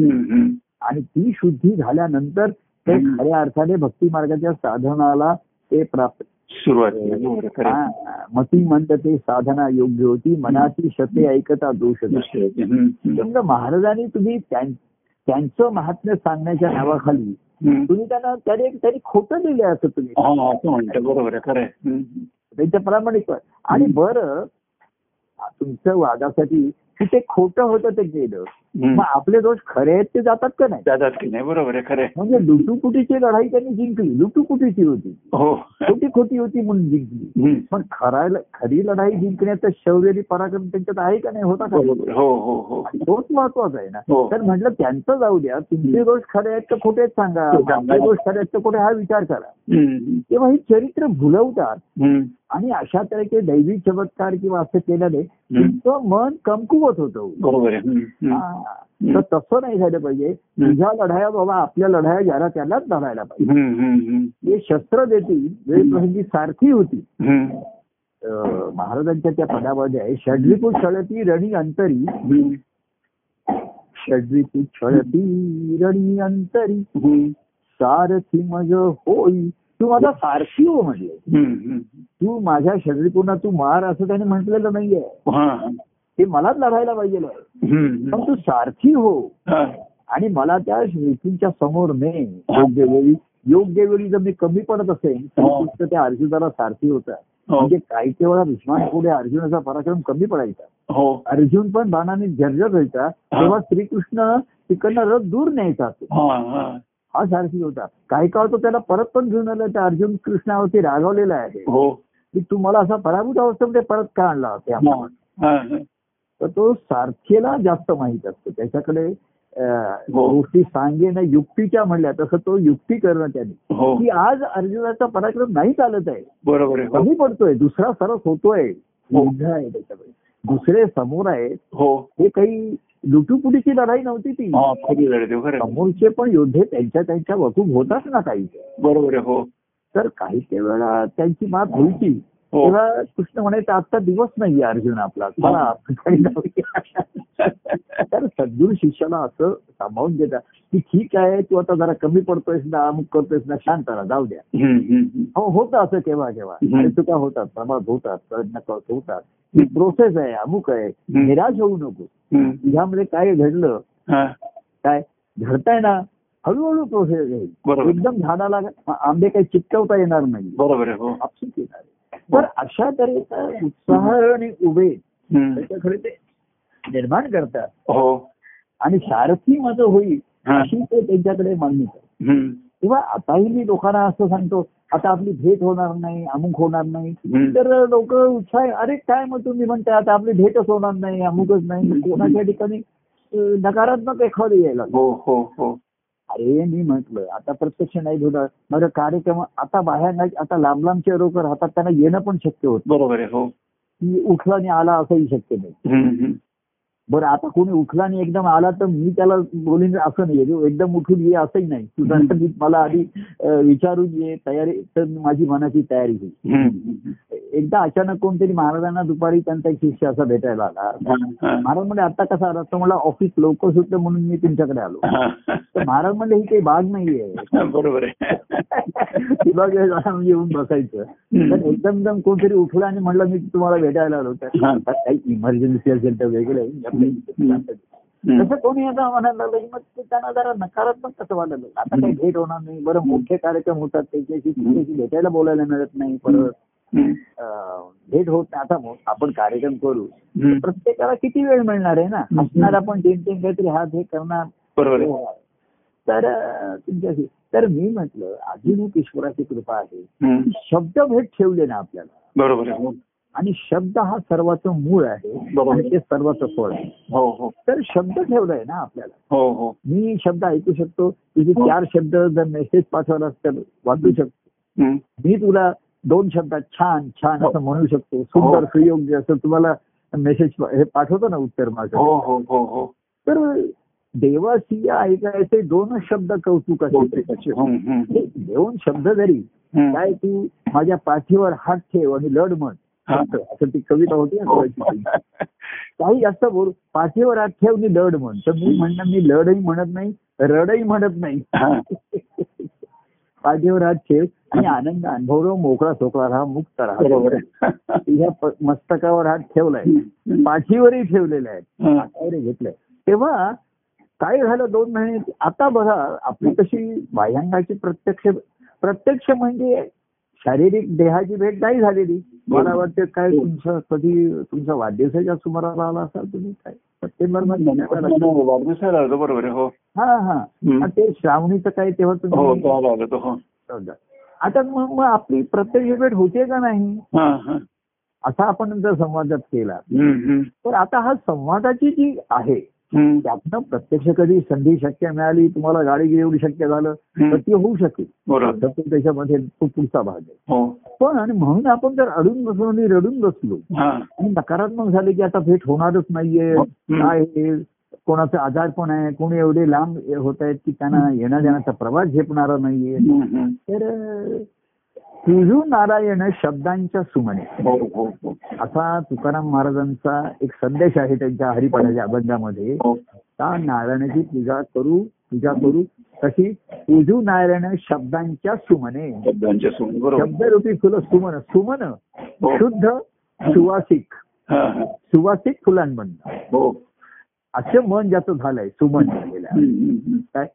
आणि ती शुद्धी झाल्यानंतर ते. खऱ्या अर्थाने भक्ती मार्गाच्या साधनाला ते प्राप्त सुरुवात. हा, मती म्हणत ते साधना योग्य होती. मनाची शते ऐकता दोष महाराजांनी तुम्ही त्यां- त्यांचं महात्म्य सांगण्याच्या नावाखाली. तुम्ही त्यांना त्याने त्यांनी खोटं लिहिले असं तुम्ही हा म्हणतं बरोबर. त्यांच्या प्रामाणिक आणि बरं तुमच्या वादासाठी की ते खोटं होतं ते गेलं. मग आपले दोष खरे आहेत ते जातात का नाही? जातात की नाही? बरोबर आहे खरं. म्हणजे लुटुपुटीची लढाई त्यांनी जिंकली. लुटुपुटीची होती. हो. खोटी खोटी होती म्हणून जिंकली. पण खरायला खरी लढाई जिंकण्याचं शौर्य पराक्रम त्यांच्यात आहे का नाही होता का हो हो हो. तोच महत्त्वाचा आहे ना. तर म्हटलं त्यांचं जाऊ द्या. तुमचे दोष खरे आहेत तर खोटे आहेत सांगा. आपले दोष खरे आहेत तर खोटे हा विचार करा. तेव्हा ही चरित्र भुलवतात. आणि अशा तऱ्हेचे दैवी चमत्कार किंवा असं केल्याने. तुमचं मन कमकुवत होतं. बरोबर तर तसं नाही झालं पाहिजे तुझ्या लढाया बाबा आपल्या लढाया ज्याला त्यालाच लढायला पाहिजे. हे शस्त्र देतील वेळप्रसंगी सारखी होती महाराजांच्या त्या पदामध्ये आहे षड्रिपू छळती रणी अंतरी. षड्रिपू छळती रणी अंतरी. सारथी मज होई तू माझा सारथी हो. हम्म. तू माझ्या षड्रिपूंना तू मार असं त्याने म्हटलेलं नाहीये. ते मलाच लढायला पाहिजे. पण तू सारथी हो हा. आणि मला त्या श्रीकृष्णाच्या समोर ने योग्य वेळी योग्य वेळी जर मी कमी पडत असेल श्रीकृष्ण त्या अर्जुनाला सारथी होता हो. म्हणजे काही वेळा भीष्मान पुढे अर्जुनाचा पराक्रम कमी पडायचा हो अर्जुन पण बाणाने जर्जर व्हायचा तेव्हा श्रीकृष्ण तिकडनं रथ दूर न्यायचा तो. हा हा हा सारथी होता काही काळ तो त्याला परत पण घेऊन आला त्या अर्जुन कृष्णावरती रागवलेला आहे हो की तू मला असा पराभूत अवस्थेमध्ये परत का आणला होता हा. हा. हा. तर तो सारथीला जास्त माहीत असतो. त्याच्याकडे हो. गोष्टी सांगेन युक्तीच्या म्हणल्या तसं तो युक्ती करणं त्याने. हो. की आज अर्जुनाचा पराक्रम नाही चालत आहे. बरोबर हो. कमी पडतोय दुसरा सरस होतोय. युद्ध आहे त्याच्याकडे दुसरे समोर आहेत. हो. काही लुटुपुटीची लढाई नव्हती ती. हा. समोरचे पण योद्धे त्यांच्या त्यांच्या वकूक होतात ना काही. बरोबर हो. तर काही वेळा त्यांची मात व्हायची हो तेव्हा कृष्ण म्हणायचं आजचा दिवस नाहीये अर्जुन आपला चला जाऊया. तर सद्गुरू शिष्याला असं सांभाळून देतात की ठीक आहे तू आता जरा कमी पडतोयस ना अमुक करतोयस ना शांत राहा जाऊ द्या. हो होतं असं केव्हा केव्हा. आणि चुका होतात प्रमाद होतात प्रयत्न करत होतात. ही प्रोसेस आहे अमुक आहे. निराश होऊ नको. ह्यामध्ये काय घडलं? हा. काय? घडताय ना हळूहळू प्रोसेस बरोबर. एकदम झाडाला आंबे काही चिकटवता येणार नाही. बरोबर आहे हो. आपसूक येणार आहे. तर अशा तऱ्हेचा उत्साह आणि उभे. त्याच्याकडे ते निर्माण करतात हो आणि सारथी माझं होईल. अशी ते त्यांच्याकडे मागणी करतात. तेव्हा आताही मी लोकांना असं सांगतो आता आपली भेट होणार नाही अमुक होणार नाही. तर लोक उत्साह अरे काय मग तुम्ही म्हणताय आता आपली भेटच होणार नाही अमुकच नाही कोणाच्या ठिकाणी नकारात्मक एखादी यायला. हो हो हो अरे मी म्हंटल आता प्रत्यक्ष नाही होणार माझा कार्यक्रम आता बाहेर नाही आता लांब लांबचे लोक राहतात त्यांना येणं पण शक्य होत बरोबर आहे हो. की उठला आणि आला असंही शक्य नाही. बरं आता कोणी उठला आणि एकदम आला तर मी त्याला बोलीन असं नाही जो एकदम उठून ये असंही नाही. तू हम्म. जर मला आधी विचारून ये तयारी तर माझी मनाची तयारी होईल. एकदा अचानक कोणतरी महाराजांना दुपारी त्यांचा एक शिष्य असा भेटायला आला. महाराज म्हणजे आता कसा आला? तर मला ऑफिस लवकर सुटलं म्हणून मी तुमच्याकडे आलो. तर महाराज म्हणले ही काही बाग नाहीये. बरोबर आहे. म्हणजे येऊन बसायचं. तर एकदम एकदम कोणतरी उठला आणि म्हणलं मी तुम्हाला भेटायला आलो. काही इमर्जन्सी असेल तर वेगळं तसं कोणी आता म्हणायला लागलं की मग ते त्यांना जरा नकारात्मक कसं वाटायला लागलं. आता काही भेट होणार नाही. बरं मोठे कार्यक्रम होतात त्याच्याशी त्याच्याशी भेटायला बोलायला मिळत नाही परत भेट होत नाही. आता आपण कार्यक्रम करू. प्रत्येकाला किती वेळ मिळणार आहे ना. असणार आपण तीन तीन काहीतरी हात हे करणार. बरोबर आहे. तर तुमच्याशी. तर मी म्हटलं अजून एक ईश्वराची कृपा आहे. शब्द भेट ठेवले ना आपल्याला. बरोबर आहे. हो. आणि शब्द हा सर्वाचं मूळ आहे. आणि ते सर्वाचं फळ आहे हो हो तर शब्द ठेवलाय ना आपल्याला हो मी शब्द ऐकू शकतो तुझे चार शब्द जर मेसेज पाठवला तर वाचू शकतो. मी तुला दोन शब्दात छान छान. असं म्हणू शकतो सुंदर. सुयोग्य असं तुम्हाला मेसेज हे पाठवतो ना उत्तर माझं तर देवासी ऐकायचे दोन शब्द. हे दोन शब्द जरी. काय तू माझ्या पाठीवर हात ठेव आणि लढ म्हण. असं ती कविता होती. काही जास्त बोल पाठीवर आणि लढ म्हण. तर मी म्हणणं मी लढही म्हणत नाही रडही म्हणत नाही. पाठीवर हात ठेव आणि आनंद अनुभव मोकळा सोकळा राहा मुक्त राहा. प- मस्तकावर हात ठेवलाय. पाठीवरही ठेवलेला आहे घेतलंय? तेव्हा काय झालं दोन महिने? आता बघा आपली कशी बाह्यांगाची प्रत्यक्ष प्रत्यक्ष म्हणजे शारीरिक देहाची भेट नाही झालेली. मला वाटतं काय तुमचं कधी तुमचा वाढदिवसाच्या सुमाराला आला असाल तुम्ही? काय? सप्टेंबरमध्ये बरोबर हो. हा हा. ते श्रावणीचं काय तेव्हा हो तुम्ही हो. आता मग मग आपली प्रत्यक्ष भेट होते का नाही? हा हा. असा आपण जर संवादात केला. तर आता हा संवादाची जी आहे. त्यातनं प्रत्यक्ष कधी संधी शक्य मिळाली तुम्हाला गाडी एवढी शक्य झालं. तर ती होऊ शकेल. बरोबर. त्याच्यामध्ये तो पुढचा भाग आहे. हो. पण आणि म्हणून आपण जर अडून बसलो आणि रडून बसलो हा. आणि नकारात्मक झाले की आता भेट होणारच नाहीये हम्म. काय हे कोणाचं आजारपण आहे कोणी एवढे लांब होत आहेत की त्यांना येण्या जाण्याचा प्रवास झेपणारा नाहीये. तर तुझू नारायण शब्दांच्या सुमने. हो हो हो. असा तुकाराम महाराजांचा एक संदेश आहे त्यांच्या हरिपाठाच्या अभंगामध्ये. त्या नारायणाची पूजा करू पूजा करू तशी पूजू नारायण शब्दांच्या सुमने शब्दरूपी फुलं सुमन सुमन. शुद्ध सुवासिक. सुवासिक फुलांमधनं असं मन ज्याचं झालंय सुमन झालेलं. काय?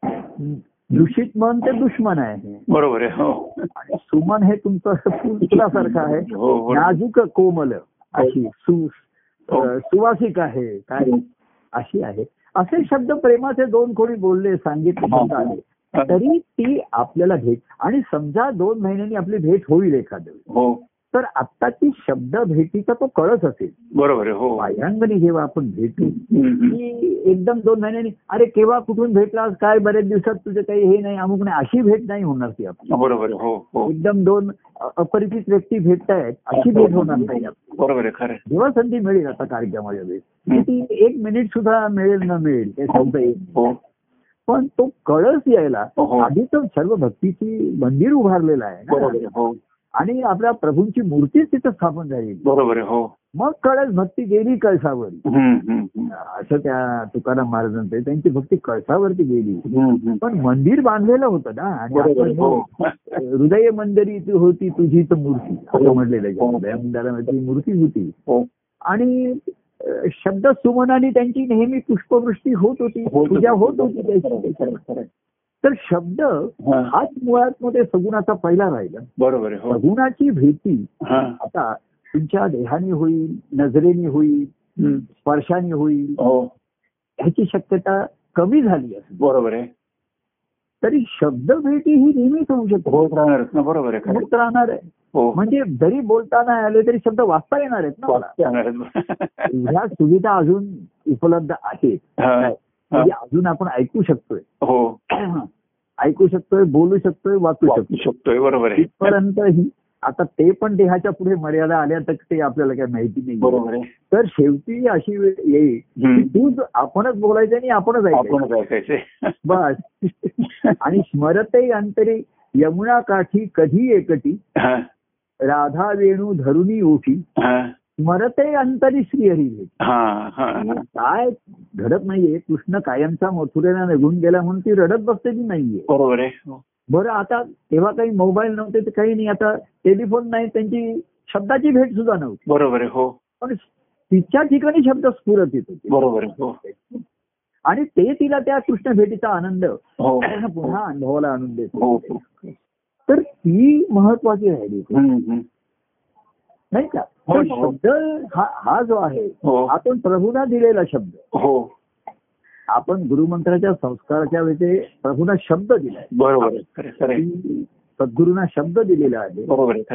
दूषित मन ते दुश्मन आहे. बरोबर आहे हो. आणि सुमन हे तुमचं फुलासारखं आहे. हो हो. नाजूक कोमल अशी सु सुवासिक आहे काय अशी आहे. असे शब्द प्रेमाचे दोन कोणी बोलले सांगितले. शब्द आले तरी ती आपल्याला भेट आणि समजा दोन महिन्यांनी आपली भेट होईल एखाद्या. हो. तर आत्ताची शब्द भेटीचा तो कळच असेल. बरोबर हो. बाह्यांगणी जेव्हा आपण भेटू. की एकदम दोन महिन्यांनी अरे केव्हा कुठून भेटलास? काय? बरेच दिवसात तुझं काही हे नाही अमुक नाही. अशी भेट नाही होणार ती आपली बरोबर हो हो. एकदम दोन अपरिचित व्यक्ती भेटतायत अशी भेट होणार नाही. बरोबर खरं. जेव्हा संधी मिळेल आता कार्यक्रमाच्या वेळेस ती एक मिनिट सुद्धा मिळेल न मिळेल ते सांगता येईल हो. पण तो कळस यायला हो. आधी तर सर्व भक्तीची मंदिर उभारलेलं आहे ना. हो. आणि आपल्या प्रभूंची मूर्तीच तिथं स्थापन झाली बरोबर हो. मग कळस भक्ती गेली कळसावर. असं त्या तुकाराम महाराजांचे त्यांची भक्ती कळसावरती गेली. पण मंदिर बांधलेलं होतं ना आणि हो. हृदय मंदिरी होती तुझी तर मूर्ती. असं म्हटलेलं आहे. हो. हृदय मंदिरामध्ये ती मूर्ती होती. हो. आणि शब्द सुमनाने त्यांची नेहमी पुष्पवृष्टी होत होती. होत पूजा होती. होत तर शब्द. हाच मुळात मध्ये सगुणाचा पहिला राहिला. बरोबर आहे हो. सगुणाची भेटी हा. आता तुमच्या देहाने होईल नजरेने होईल. स्पर्शाने होईल हो. ह्याची शक्यता कमी झाली असेल. बरोबर आहे. तरी शब्द भेटी ही नेहमीच होऊ शकते. होत राहणारच ना बरोबर आहे होत राहणार आहे. हो. म्हणजे जरी बोलता नाही आले तरी शब्द वाचता येणार आहेत ना. ह्या सुविधा अजून उपलब्ध आहेत. म्हणजे अजून आपण ऐकू शकतोय. हो. ऐकू शकतोय बोलू शकतोय वाचू वाचू शकतोय. बरोबर तिथपर्यंत ही आता ते पण देहाच्या पुढे मर्यादा आल्या तर ते आपल्याला काही माहिती नाही. बरोबर तर शेवटी अशी वेळ येईल. तूच आपणच बोलायचं आणि आपणच ऐकायचं. बस. आणि स्मरते अंतरी यमुना काठी कधी एकटी. राधा वेणू धरुनी ओठी स्मरते अंतरी श्रीहरी. काय घडत नाहीये कृष्ण कायमचा मथुरेला निघून गेला म्हणून ती रडत बसते ती नाहीये. बरोबर आहे. हो. बरं आता तेव्हा काही मोबाईल नव्हते तर काही नाही आता टेलिफोन नाही त्यांची शब्दाची भेट सुद्धा नव्हती. बरोबर आहे हो. पण तिच्या ठिकाणी शब्द स्फुरत येत होते. बरोबर हो. आणि ते तिला त्या कृष्ण भेटीचा आनंद हो. पुन्हा अनुभवाला आणून देत. तर ती महत्वाची राहिली. नाही का हो, हो. शब्द हा हा जो आहे हो आपण प्रभूना दिलेला शब्द हो आपण गुरुमंत्राच्या संस्काराच्या वेळी प्रभूना शब्द दिलाय बरोबर सद्गुरूंना शब्द दिलेला आहे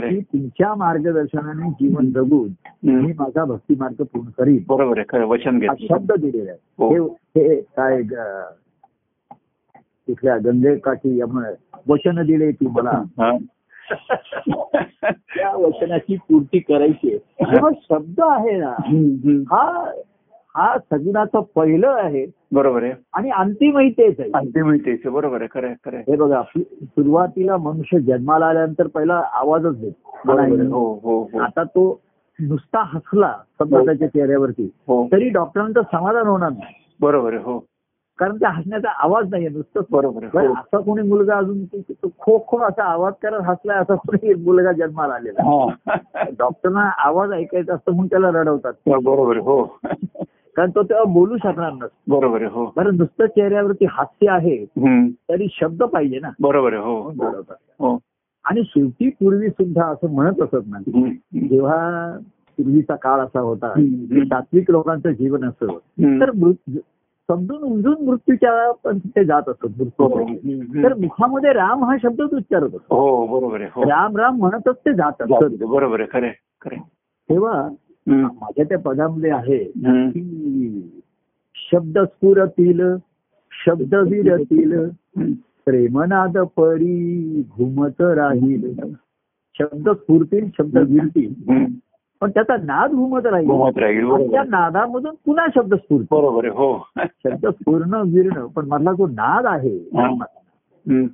की. तुमच्या मार्गदर्शनाने जीवन जगून. मी माझा भक्ती मार्ग पूर्ण करीन बरोबर. वचन शब्द दिलेला आहे हो. काय तिथल्या गंगेकाठी आपण वचन दिले तू मला. त्या वचनाची पूर्ती करायची आहे. तेव्हा शब्द आहे ना. हा हा सगुणाचं पहिलं आहे बरोबर आहे आणि अंतिमही तेच आहे अंतिम तेच आहे. बरोबर आहे खरं खरं. हे बघा सुरुवातीला मनुष्य जन्माला आल्यानंतर पहिला आवाजच देतो. हो हो हो आता तो नुसता हसला समजा. त्याच्या चेहऱ्यावरती तरी डॉक्टरांचं समाधान होणार नाही बरोबर आहे हो कारण त्या हसण्याचा आवाज नाहीये नुसतं बरोबर हो. असा कोणी मुलगा अजून खो खो असा आवाज करत हसलाय असा कोणी मुलगा जन्माला आलेला. डॉक्टरांना आवाज ऐकायचा असतो म्हणून त्याला रडवतात. बरोबर हो. कारण तो तेव्हा बोलू शकणार नसतो. बरोबर हो. बरं नुसतं चेहऱ्यावरती हास्य आहे. तरी शब्द पाहिजे ना. बरोबर हो. हो. आणि शेवटी पूर्वी सुद्धा असं म्हणत असत ना. जेव्हा पूर्वीचा काळ असा होता सात्विक लोकांचं जीवन असं. तर समजून उमजून मृत्यूच्या पण ते जात असत. मृत्यू हम्म. तर मुखामध्ये राम हा शब्दच उच्चारत असतो हो बरोबर आहे हो राम राम म्हणतच ते जात असत. बरोबर आहे खरं खरं. तेव्हा. माझ्या त्या पदामध्ये आहे शब्द स्फुरतील शब्द विरतील. प्रेमनाद परी घुमत राहील शब्द स्फुरतील शब्द विरतील. पण त्याचा नाद घुमत राहील. त्या. नादामधून पुन्हा शब्द स्फुरतील बरोबर आहे हो. शब्द पूर्ण विरण पण मधला जो नाद आहे हा.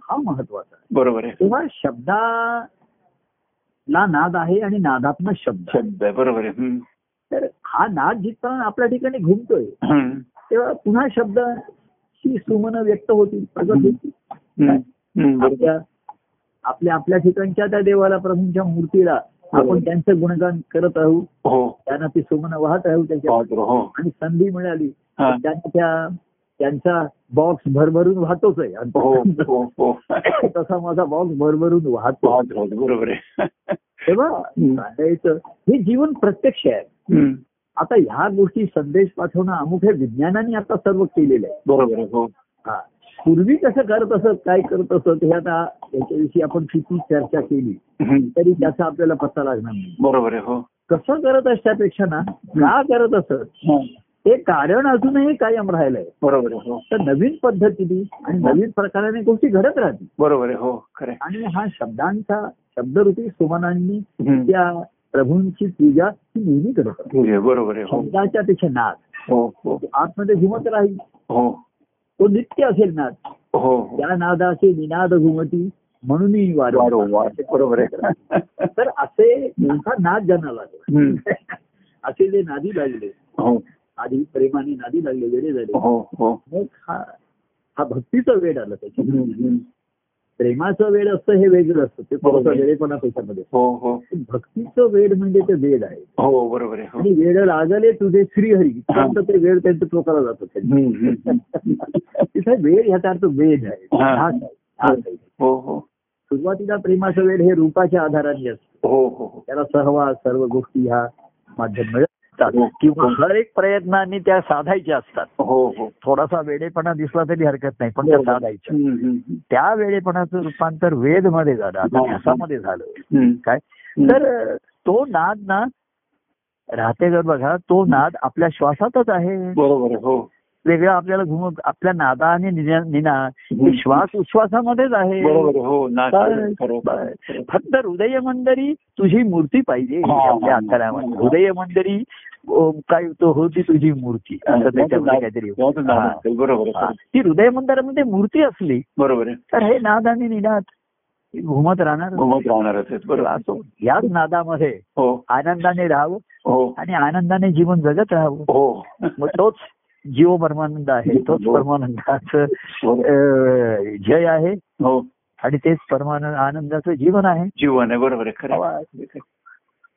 हा महत्त्वाचा आहे. बरोबर आहे. तेव्हा शब्दाला नाद आहे आणि नादात्म शब्द. शब्द बरोबर आहे. तर हा नाद जिथपर्यंत आपल्या ठिकाणी घुमतोय. तेव्हा पुन्हा शब्दाची सुमन व्यक्त होतील प्रगट होतील. आपल्या आपल्या ठिकाणच्या त्या देवाला प्रभूंच्या मूर्तीला आपण बरोबर. त्यांचं गुणगान करत राहू हो. त्यांना ती सुमन वाहत राहू त्याच्या हो. आणि संधी मिळाली. हा. त्यांना त्या त्यांचा बॉक्स भरभरून वाहतोच आहे. हो हो हो. तसा माझा बॉक्स भरभरून वाहतो. बरोबर आहे. तेव्हा हम्म. सांगायचं हे जीवन प्रत्यक्ष आहे. आता ह्या गोष्टी संदेश पाठवणं अमुक हे विज्ञानाने आता सर्व केलेलं आहे. बरोबर आहे हो. हा. पूर्वी कसं करत असत काय करत असत हे आता याच्याविषयी आपण किती चर्चा केली. तरी त्याचा आपल्याला पत्ता लागणार नाही. बरोबर आहे हो. कसं करत असण्यापेक्षा ना का करत असत हा. ते कारण अजूनही कायम राहिलंय. बरोबर आहे हो. तर नवीन पद्धतीने आणि नवीन प्रकाराने गोष्टी घडत राहतील. बरोबर आहे हो खरं. आणि हा शब्दांचा शब्दरूपी सुमनांनी. त्या प्रभूंची पूजा ही नेहमी करत बरोबर आहे हो. शब्दाच्या पेक्षा नाद. हो हो. आतमध्ये घुमत राहील. हो. तो नित्य असेल नाद. हो त्या नादाचे निनाद घुमती म्हणूनही. बरोबर आहे. तर असे हा नाद जनाला लागला. असे जे नादी लागले. हो. आधी प्रेमाने नादी लागले वेळे झाले. हो हो. मग हा हा भक्तीचं वेळ आलं हम्म. प्रेमाचं वेळ असतं हे वेगळं असतं. ते थोडंसं. वेळेपणा त्याच्यामध्ये. हो हो. भक्तीचं वेळ म्हणजे ते वेळ आहे. हो बरोबर आहे. आणि वेळ लागले तुझे श्रीहरी. ते वेळ त्यांच्या टोकाला जातो. तिथे वेळ ह्याचा अर्थ वेद आहे. हा. हो हो. सुरुवातीला प्रेमाचं वेळ हे रूपाच्या आधाराने असतं. हो हो हो. त्याला सहवास सर्व गोष्टी ह्या माध्यम मिळतात हो. किंवा हर एक प्रयत्नांनी त्या साधायच्या असतात. हो हो. थोडासा वेडेपणा दिसला तरी हरकत नाही पण त्या साधायच्या. हम्म, हम्म, त्या वेळेपणाचं रूपांतर वेदमध्ये झालं. आता हा. ध्यासामध्ये झालं. काय. तर तो नाद ना राहते जर बघा तो नाद आपल्या श्वासातच आहे. बरोबर हो. वेगळा आपल्याला घुम आपल्या नादा आणि निना- श्वास उश्वासामध्येच आहे. हो. फक्त हृदय मंदरी तुझी मूर्ती पाहिजे आपल्या. अंतरामध्ये हृदय मंदरी काय तो होती तुझी मूर्ती असं त्याच्यामध्ये काहीतरी. बरोबर ती हृदय मंदिरामध्ये मूर्ती असली बरोबर आहे. तर हे नाद आणि निनाद घुमत राहणार घुमत बरोबर. असो याच नादामध्ये हो. आनंदाने राहावं हो. आणि आनंदाने जीवन जगत राहावं. हो. मग तोच जीव परमानंद आहे तोच हो. परमानंदाचं. अं, जय आहे. हो. आणि तेच परमानंद आनंदाचं जीवन आहे. जीवन आहे. बरोबर आहे.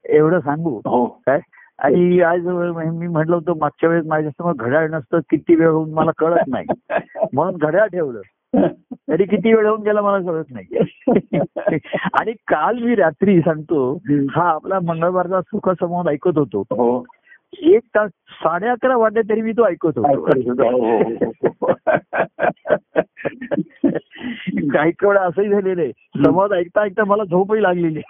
एवढं सांगू? हो. काय? आणि आज मी म्हटलं होतं मागच्या वेळेस माझ्यासमोर घड्याळ नसतं किती वेळ होऊन मला कळत नाही. म्हणून घड्याळ ठेवलं. तरी किती वेळ होऊन गेला मला कळत नाही. आणि काल मी रात्री सांगतो हा आपला मंगळवारचा सुख संवाद ऐकत होतो. हो. एक तास साडे अकरा वाटले तरी मी तो ऐकत होतो हो, हो. काही वेळा असंही झालेलं आहे. संवाद ऐकता ऐकता मला झोपही लागलेली.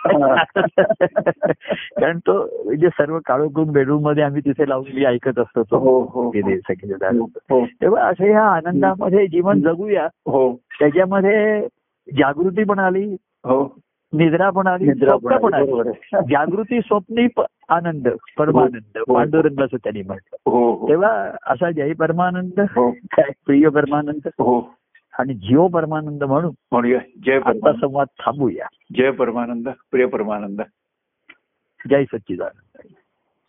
कारण तो म्हणजे सर्व काळोखून बेडरूममध्ये आम्ही तिथे लावून मी ऐकत असतो तो. हो तेव्हा असे ह्या आनंदामध्ये जीवन जगूया. हो. त्याच्यामध्ये जागृती पण आली. हो. निद्रा पण आली स्वप्न पण आली. जागृती स्वप्नी आनंद परमानंद. हो. पांडुरंगाचं त्यांनी म्हटलं. हो हो. तेव्हा असा जय परमानंद हो. काय प्रिय परमानंद? हो. आणि जीव परमानंद म्हणून म्हणूया जय आता संवाद थांबूया. जय परमानंद प्रिय परमानंद. जय सच्चिदानंद.